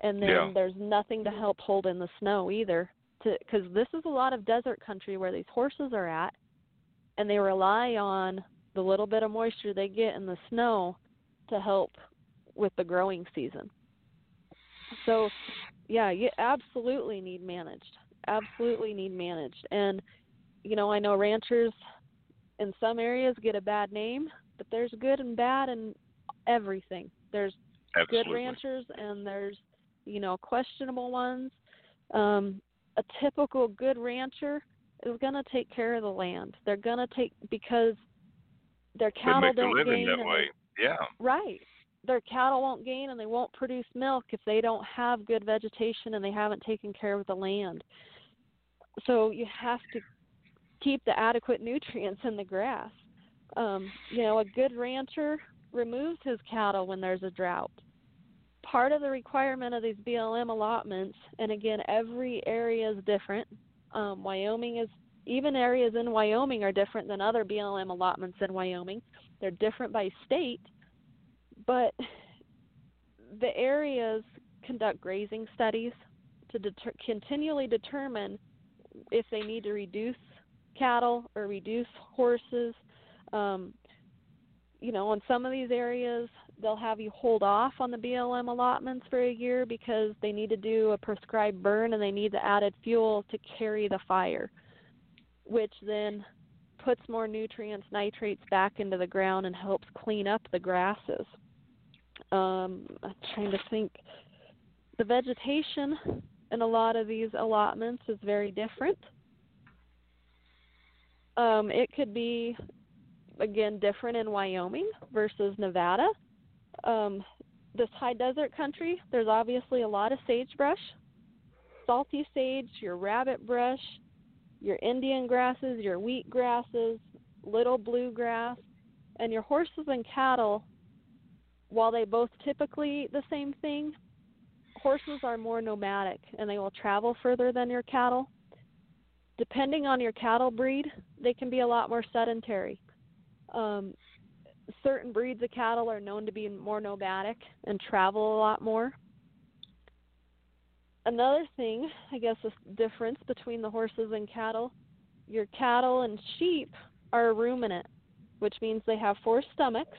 And then Yeah. there's nothing to help hold in the snow either. Because this is a lot of desert country where these horses are at, and they rely on the little bit of moisture they get in the snow to help with the growing season. So yeah, you absolutely need managed. Absolutely need managed. And you know, I know ranchers in some areas get a bad name, but there's good and bad in everything. There's Absolutely. good ranchers and there's you know questionable ones. Um, a typical good rancher is going to take care of the land. They're going to take because their They cattle make a don't living gain that way. Yeah. Right. Their cattle won't gain and they won't produce milk if they don't have good vegetation and they haven't taken care of the land. So you have to keep the adequate nutrients in the grass. Um, you know, a good rancher removes his cattle when there's a drought. Part of the requirement of these BLM allotments, and again, every area is different. Um, Wyoming is even areas in Wyoming are different than other BLM allotments in Wyoming. They're different by state, but the areas conduct grazing studies to deter- continually determine if they need to reduce cattle or reduce horses. Um, you know, in some of these areas, they'll have you hold off on the BLM allotments for a year because they need to do a prescribed burn and they need the added fuel to carry the fire, which then puts more nutrients, nitrates back into the ground and helps clean up the grasses. Um, I'm trying to think. The vegetation in a lot of these allotments is very different. Um, it could be again different in Wyoming versus Nevada. Um, this high desert country, there's obviously a lot of sagebrush, salty sage, your rabbit brush, your Indian grasses, your wheat grasses, little bluegrass, and your horses and cattle. While they both typically the same thing, horses are more nomadic and they will travel further than your cattle. Depending on your cattle breed, they can be a lot more sedentary. Um, certain breeds of cattle are known to be more nomadic and travel a lot more. Another thing, I guess, a difference between the horses and cattle, your cattle and sheep are ruminant, which means they have four stomachs,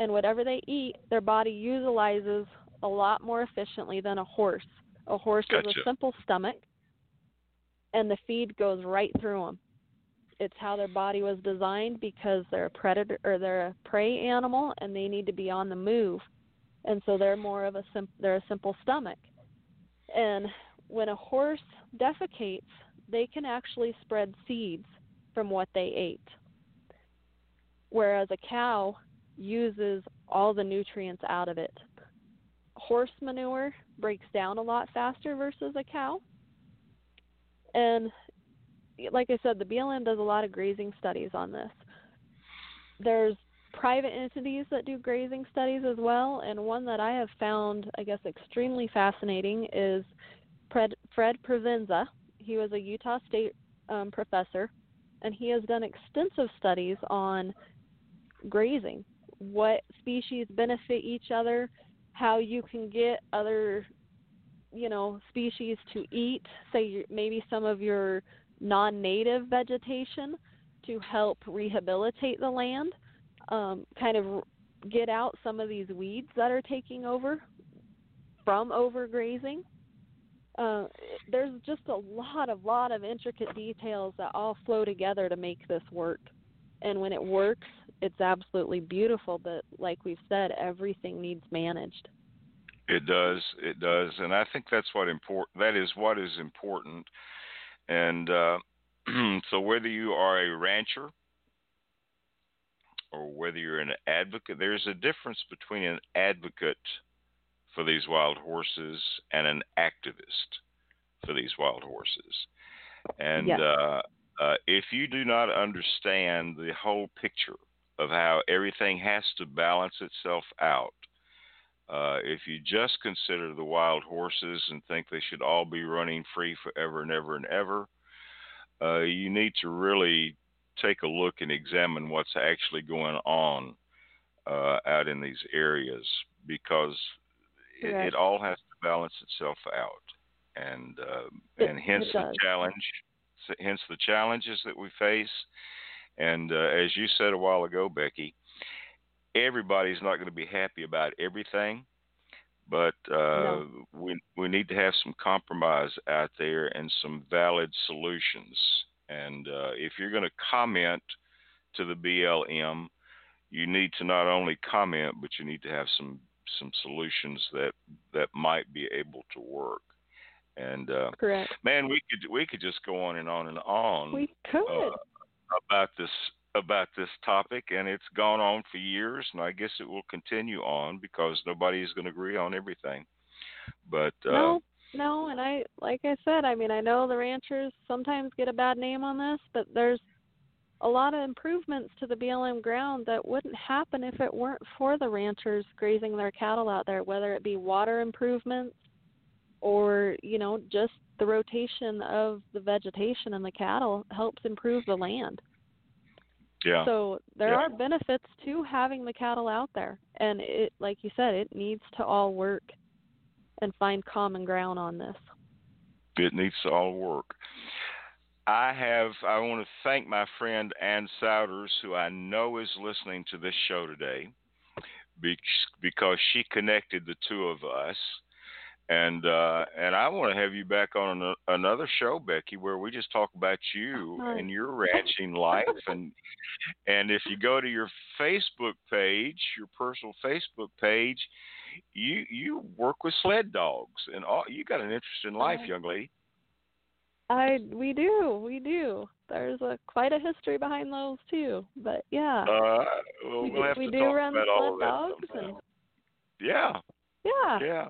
and whatever they eat, their body utilizes a lot more efficiently than a horse. A horse gotcha. has a simple stomach, and the feed goes right through them it's how their body was designed because they're a predator or they're a prey animal and they need to be on the move and so they're more of a sim- they're a simple stomach and when a horse defecates they can actually spread seeds from what they ate whereas a cow uses all the nutrients out of it horse manure breaks down a lot faster versus a cow and like I said, the BLM does a lot of grazing studies on this. There's private entities that do grazing studies as well, and one that I have found, I guess, extremely fascinating is Fred, Fred Provenza. He was a Utah State um, professor, and he has done extensive studies on grazing, what species benefit each other, how you can get other, you know, species to eat. Say maybe some of your non native vegetation to help rehabilitate the land, um, kind of get out some of these weeds that are taking over from overgrazing. Uh, there's just a lot of lot of intricate details that all flow together to make this work. And when it works, it's absolutely beautiful. But like we've said, everything needs managed. It does. It does, and I think that's what important. That is what is important and uh, so, whether you are a rancher or whether you're an advocate, there's a difference between an advocate for these wild horses and an activist for these wild horses. And yes. uh, uh, if you do not understand the whole picture of how everything has to balance itself out, uh, if you just consider the wild horses and think they should all be running free forever and ever and ever, uh, you need to really take a look and examine what's actually going on uh, out in these areas because it, it, all has to balance itself out, and uh, and hence the challenge, hence the challenges that we face. And uh, as you said a while ago, Becky, everybody's not going to be happy about everything, but uh, no. we we need to have some compromise out there and some valid solutions. And uh, if you're going to comment to the BLM, you need to not only comment, but you need to have some some solutions that that might be able to work. And uh, correct, man, we could we could just go on and on and on. We could uh, about this about this topic, and it's gone on for years, and I guess it will continue on because nobody is going to agree on everything. But uh, no, no, and I like I said, I mean, I know the ranchers sometimes get a bad name on this, but there's a lot of improvements to the BLM ground that wouldn't happen if it weren't for the ranchers grazing their cattle out there, whether it be water improvements or, you know, just the rotation of the vegetation and the cattle helps improve the land. Yeah. So there yeah. are benefits to having the cattle out there, and it, like you said, it needs to all work and find common ground on this. It needs to all work. I have. I want to thank my friend Ann Souders, who I know is listening to this show today, because she connected the two of us and uh, and I want to have you back on an, another show, Becky, where we just talk about you and your ranching life. And and if you go to your Facebook page, your personal Facebook page, you you work with sled dogs, and all you got an interesting life, young lady. I we do we do. There's a quite a history behind those too. But yeah, Uh, well, we, we'll have we to do talk run about all of sled dogs and Yeah, yeah. yeah.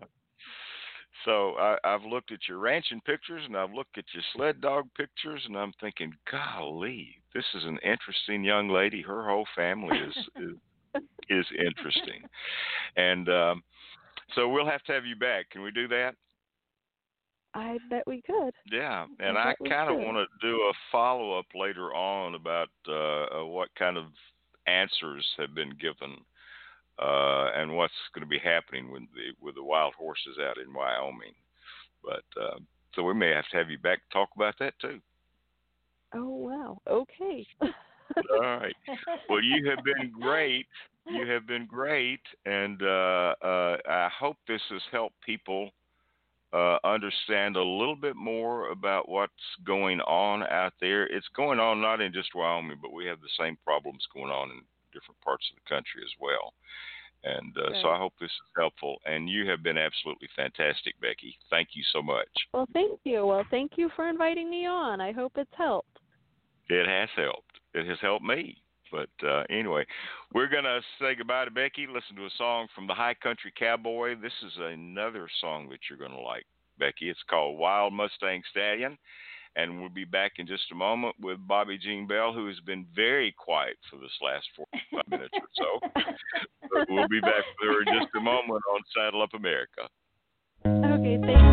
So I, I've looked at your ranching pictures and I've looked at your sled dog pictures, and I'm thinking, golly, this is an interesting young lady. Her whole family is is, is interesting, and um, so we'll have to have you back. Can we do that? I bet we could. Yeah, and I I kind of want to do a follow up later on about uh, uh, what kind of answers have been given uh, and what's going to be happening with the with the wild horses out in Wyoming. But uh, so we may have to have you back to talk about that too. Oh wow. Okay. All right. Well, you have been great. You have been great, and uh, uh, I hope this has helped people uh, understand a little bit more about what's going on out there. It's going on not in just Wyoming, but we have the same problems going on in different parts of the country as well. And uh, so I hope this is helpful. And you have been absolutely fantastic, Becky. Thank you so much. Well, thank you. Well, thank you for inviting me on. I hope it's helped. It has helped. It has helped me. But uh, anyway, we're going to say goodbye to Becky, listen to a song from the High Country Cowboy. This is another song that you're going to like, Becky. It's called Wild Mustang Stallion. And we'll be back in just a moment with Bobbi Jean Bell, who has been very quiet for this last 45 minutes or so. But we'll be back with her in just a moment on Saddle Up America. Okay, thank you.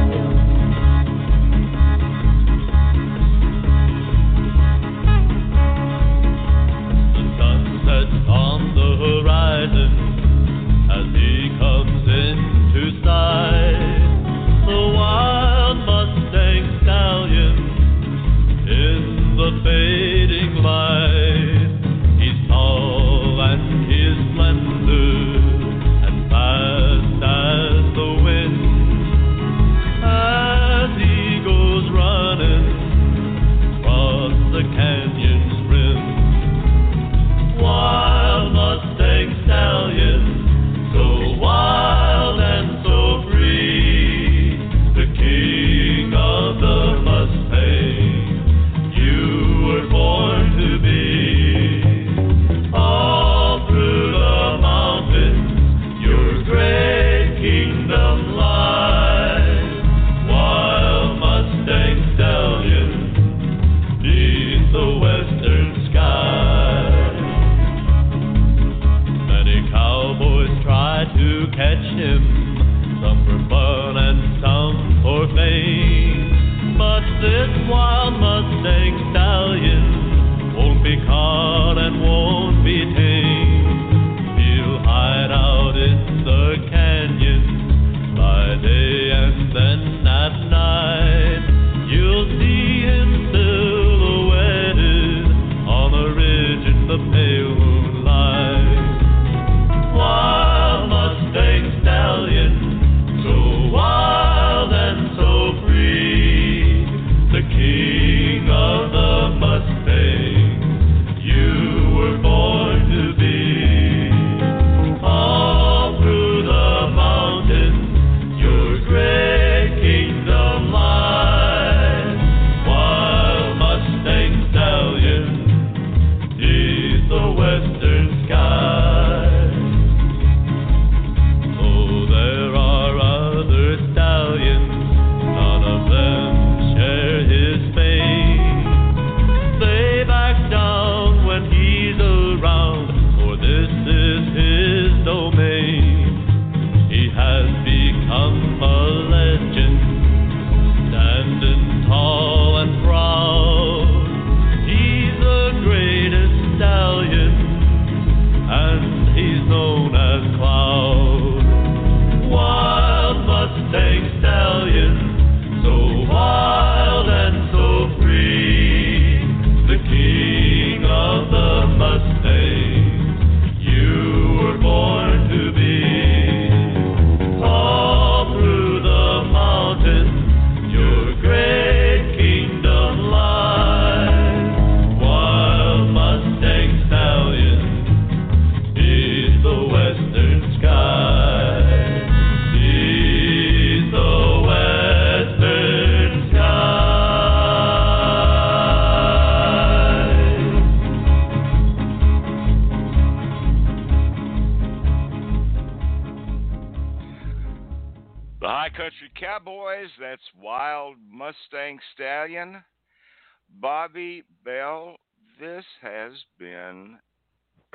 Bobbi Bell, this has been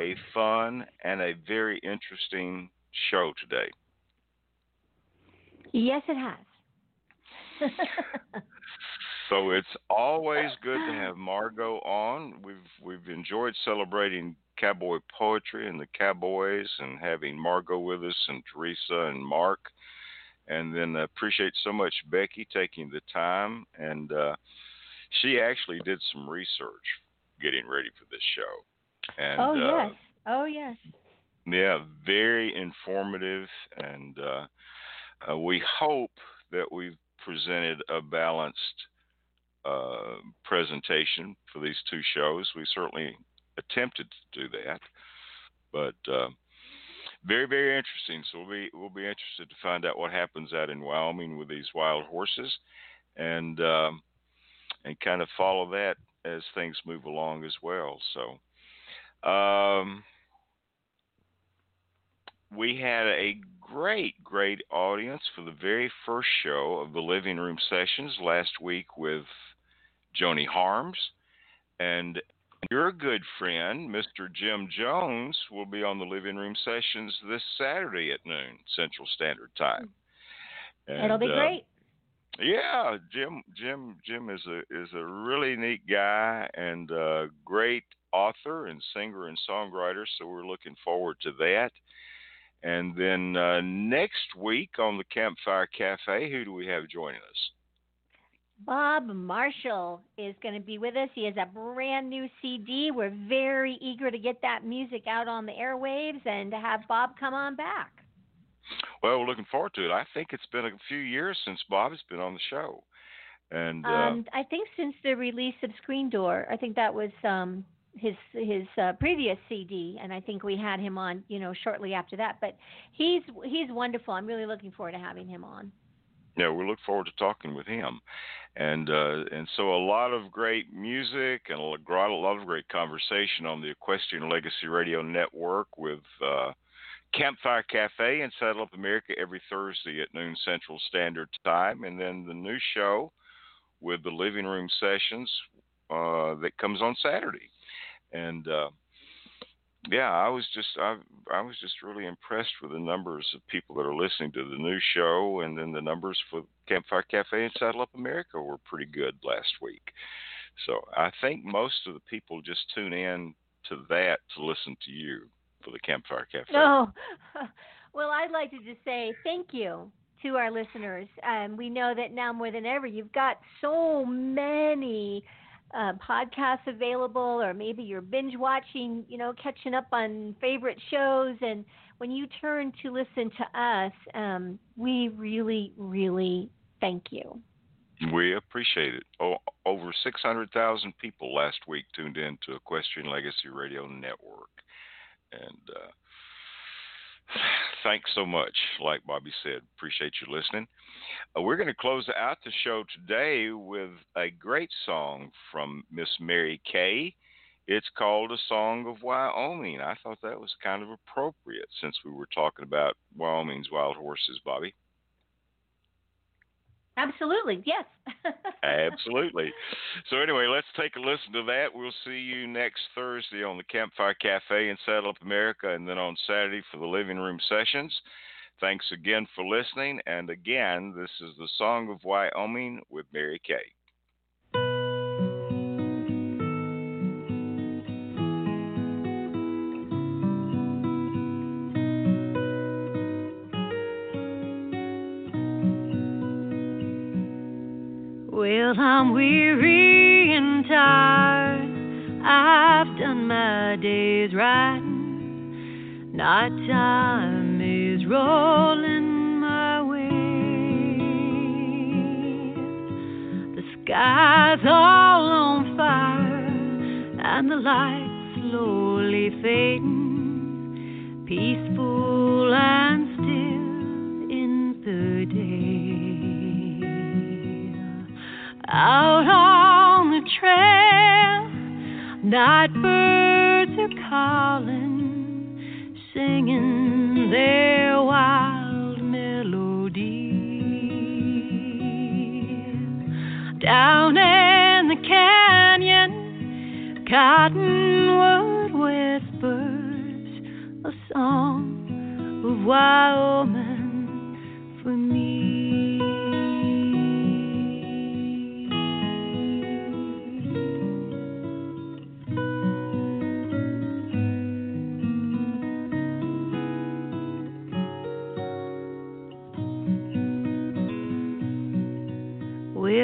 a fun and a very interesting show today. Yes, it has. so it's always good to have Margo on. We've we've enjoyed celebrating cowboy poetry and the cowboys and having Margo with us and Teresa and Mark. And then appreciate so much Becky taking the time and uh, she actually did some research getting ready for this show. And Oh uh, yes. Oh yes. yeah, very informative, and uh, uh, we hope that we've presented a balanced uh, presentation for these two shows. We certainly attempted to do that, but uh, very, very interesting. So we'll be we'll be interested to find out what happens out in Wyoming with these wild horses, and um, and kind of follow that as things move along as well. So. Um, we had a great, great audience for the very first show of the Living Room Sessions last week with Joni Harms. And your good friend, Mr. Jim Jones, will be on the Living Room Sessions this Saturday at noon Central Standard Time. And, It'll be uh, great. Yeah, Jim. Jim. Jim is a is a really neat guy and a great author and singer and songwriter. So we're looking forward to that. And then uh, next week on the Campfire Cafe, who do we have joining us? Bob Marshall is going to be with us. He has a brand new CD. We're very eager to get that music out on the airwaves and to have Bob come on back. Well, we're looking forward to it. I think it's been a few years since Bob has been on the show, and uh, Um, I think since the release of Screen Door, I think that was um, his his uh, previous CD, and I think we had him on, you know, shortly after that. But he's he's wonderful. I'm really looking forward to having him on. yeah, we look forward to talking with him, and uh, and so a lot of great music and a lot a lot of great conversation on the Equestrian Legacy Radio Network with uh, Campfire Cafe and Saddle Up America every Thursday at noon Central Standard Time, and then the new show with the Living Room Sessions uh, that comes on Saturday, and. Uh, yeah, I was just I I was just really impressed with the numbers of people that are listening to the new show, and then the numbers for Campfire Cafe and Saddle Up America were pretty good last week. So I think most of the people just tune in to that to listen to you for the Campfire Cafe. No. well, I'd like to just say thank you to our listeners. Um, we know that now more than ever, you've got so many uh, podcasts available, or maybe you're binge watching, you know, catching up on favorite shows. And when you turn to listen to us, um, we really, really thank you. We appreciate it. Oh, over 600,000 people last week tuned in to Equestrian Legacy Radio Network. And uh, thanks so much. Like Bobbi said, appreciate you listening. Uh, we're going to close out the show today with a great song from Miss Mary Kay. It's called A Song of Wyoming. I thought that was kind of appropriate since we were talking about Wyoming's wild horses, Bobbi. Absolutely, yes. Absolutely. So anyway, let's take a listen to that. We'll see you next Thursday on the Campfire Cafe in Saddle Up America, and then on Saturday for the Living Room Sessions. Thanks again for listening. And again, this is the Song of Wyoming with Mary Kay. I'm weary and tired. I've done my day's riding. Night time is rolling my way. The sky's all on fire, and the lights slowly fading. Peaceful out on the trail. Night birds are calling, singing their wild melody. down in the canyon, cottonwood whispers a song of Wyoming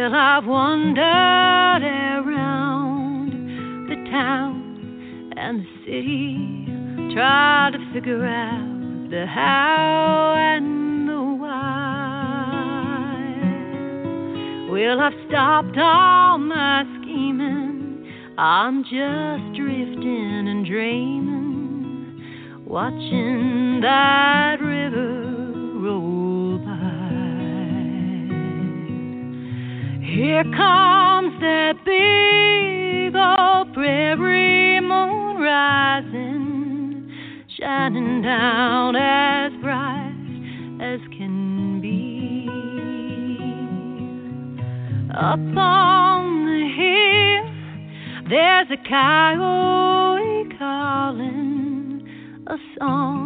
Well, I've wandered around the town and the city, tried to figure out the how and the why. Well, I've stopped all my scheming, I'm just drifting and dreaming, watching that river roll Here comes that big old prairie moon rising, shining down as bright as can be. Up on the hill, there's a coyote calling a song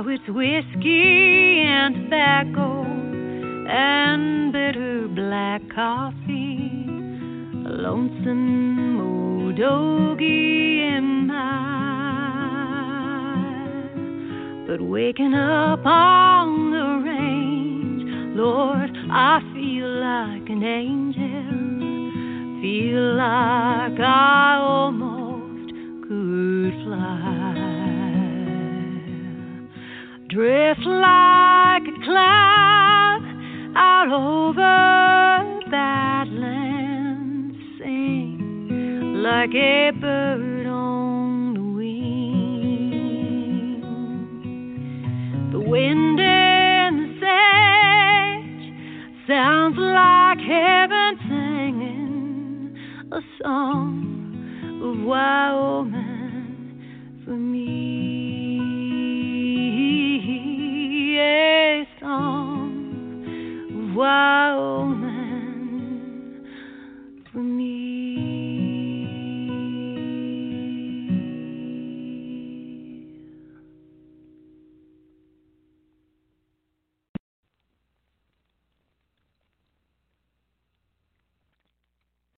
Now it's whiskey and tobacco and bitter black coffee, a lonesome old doggy am I. But waking up on the range, Lord, I feel like an angel, feel like I almost drift like a cloud out over that land, sing like a bird on the wing. The wind in the sage sounds like heaven singing a song of Wyoming.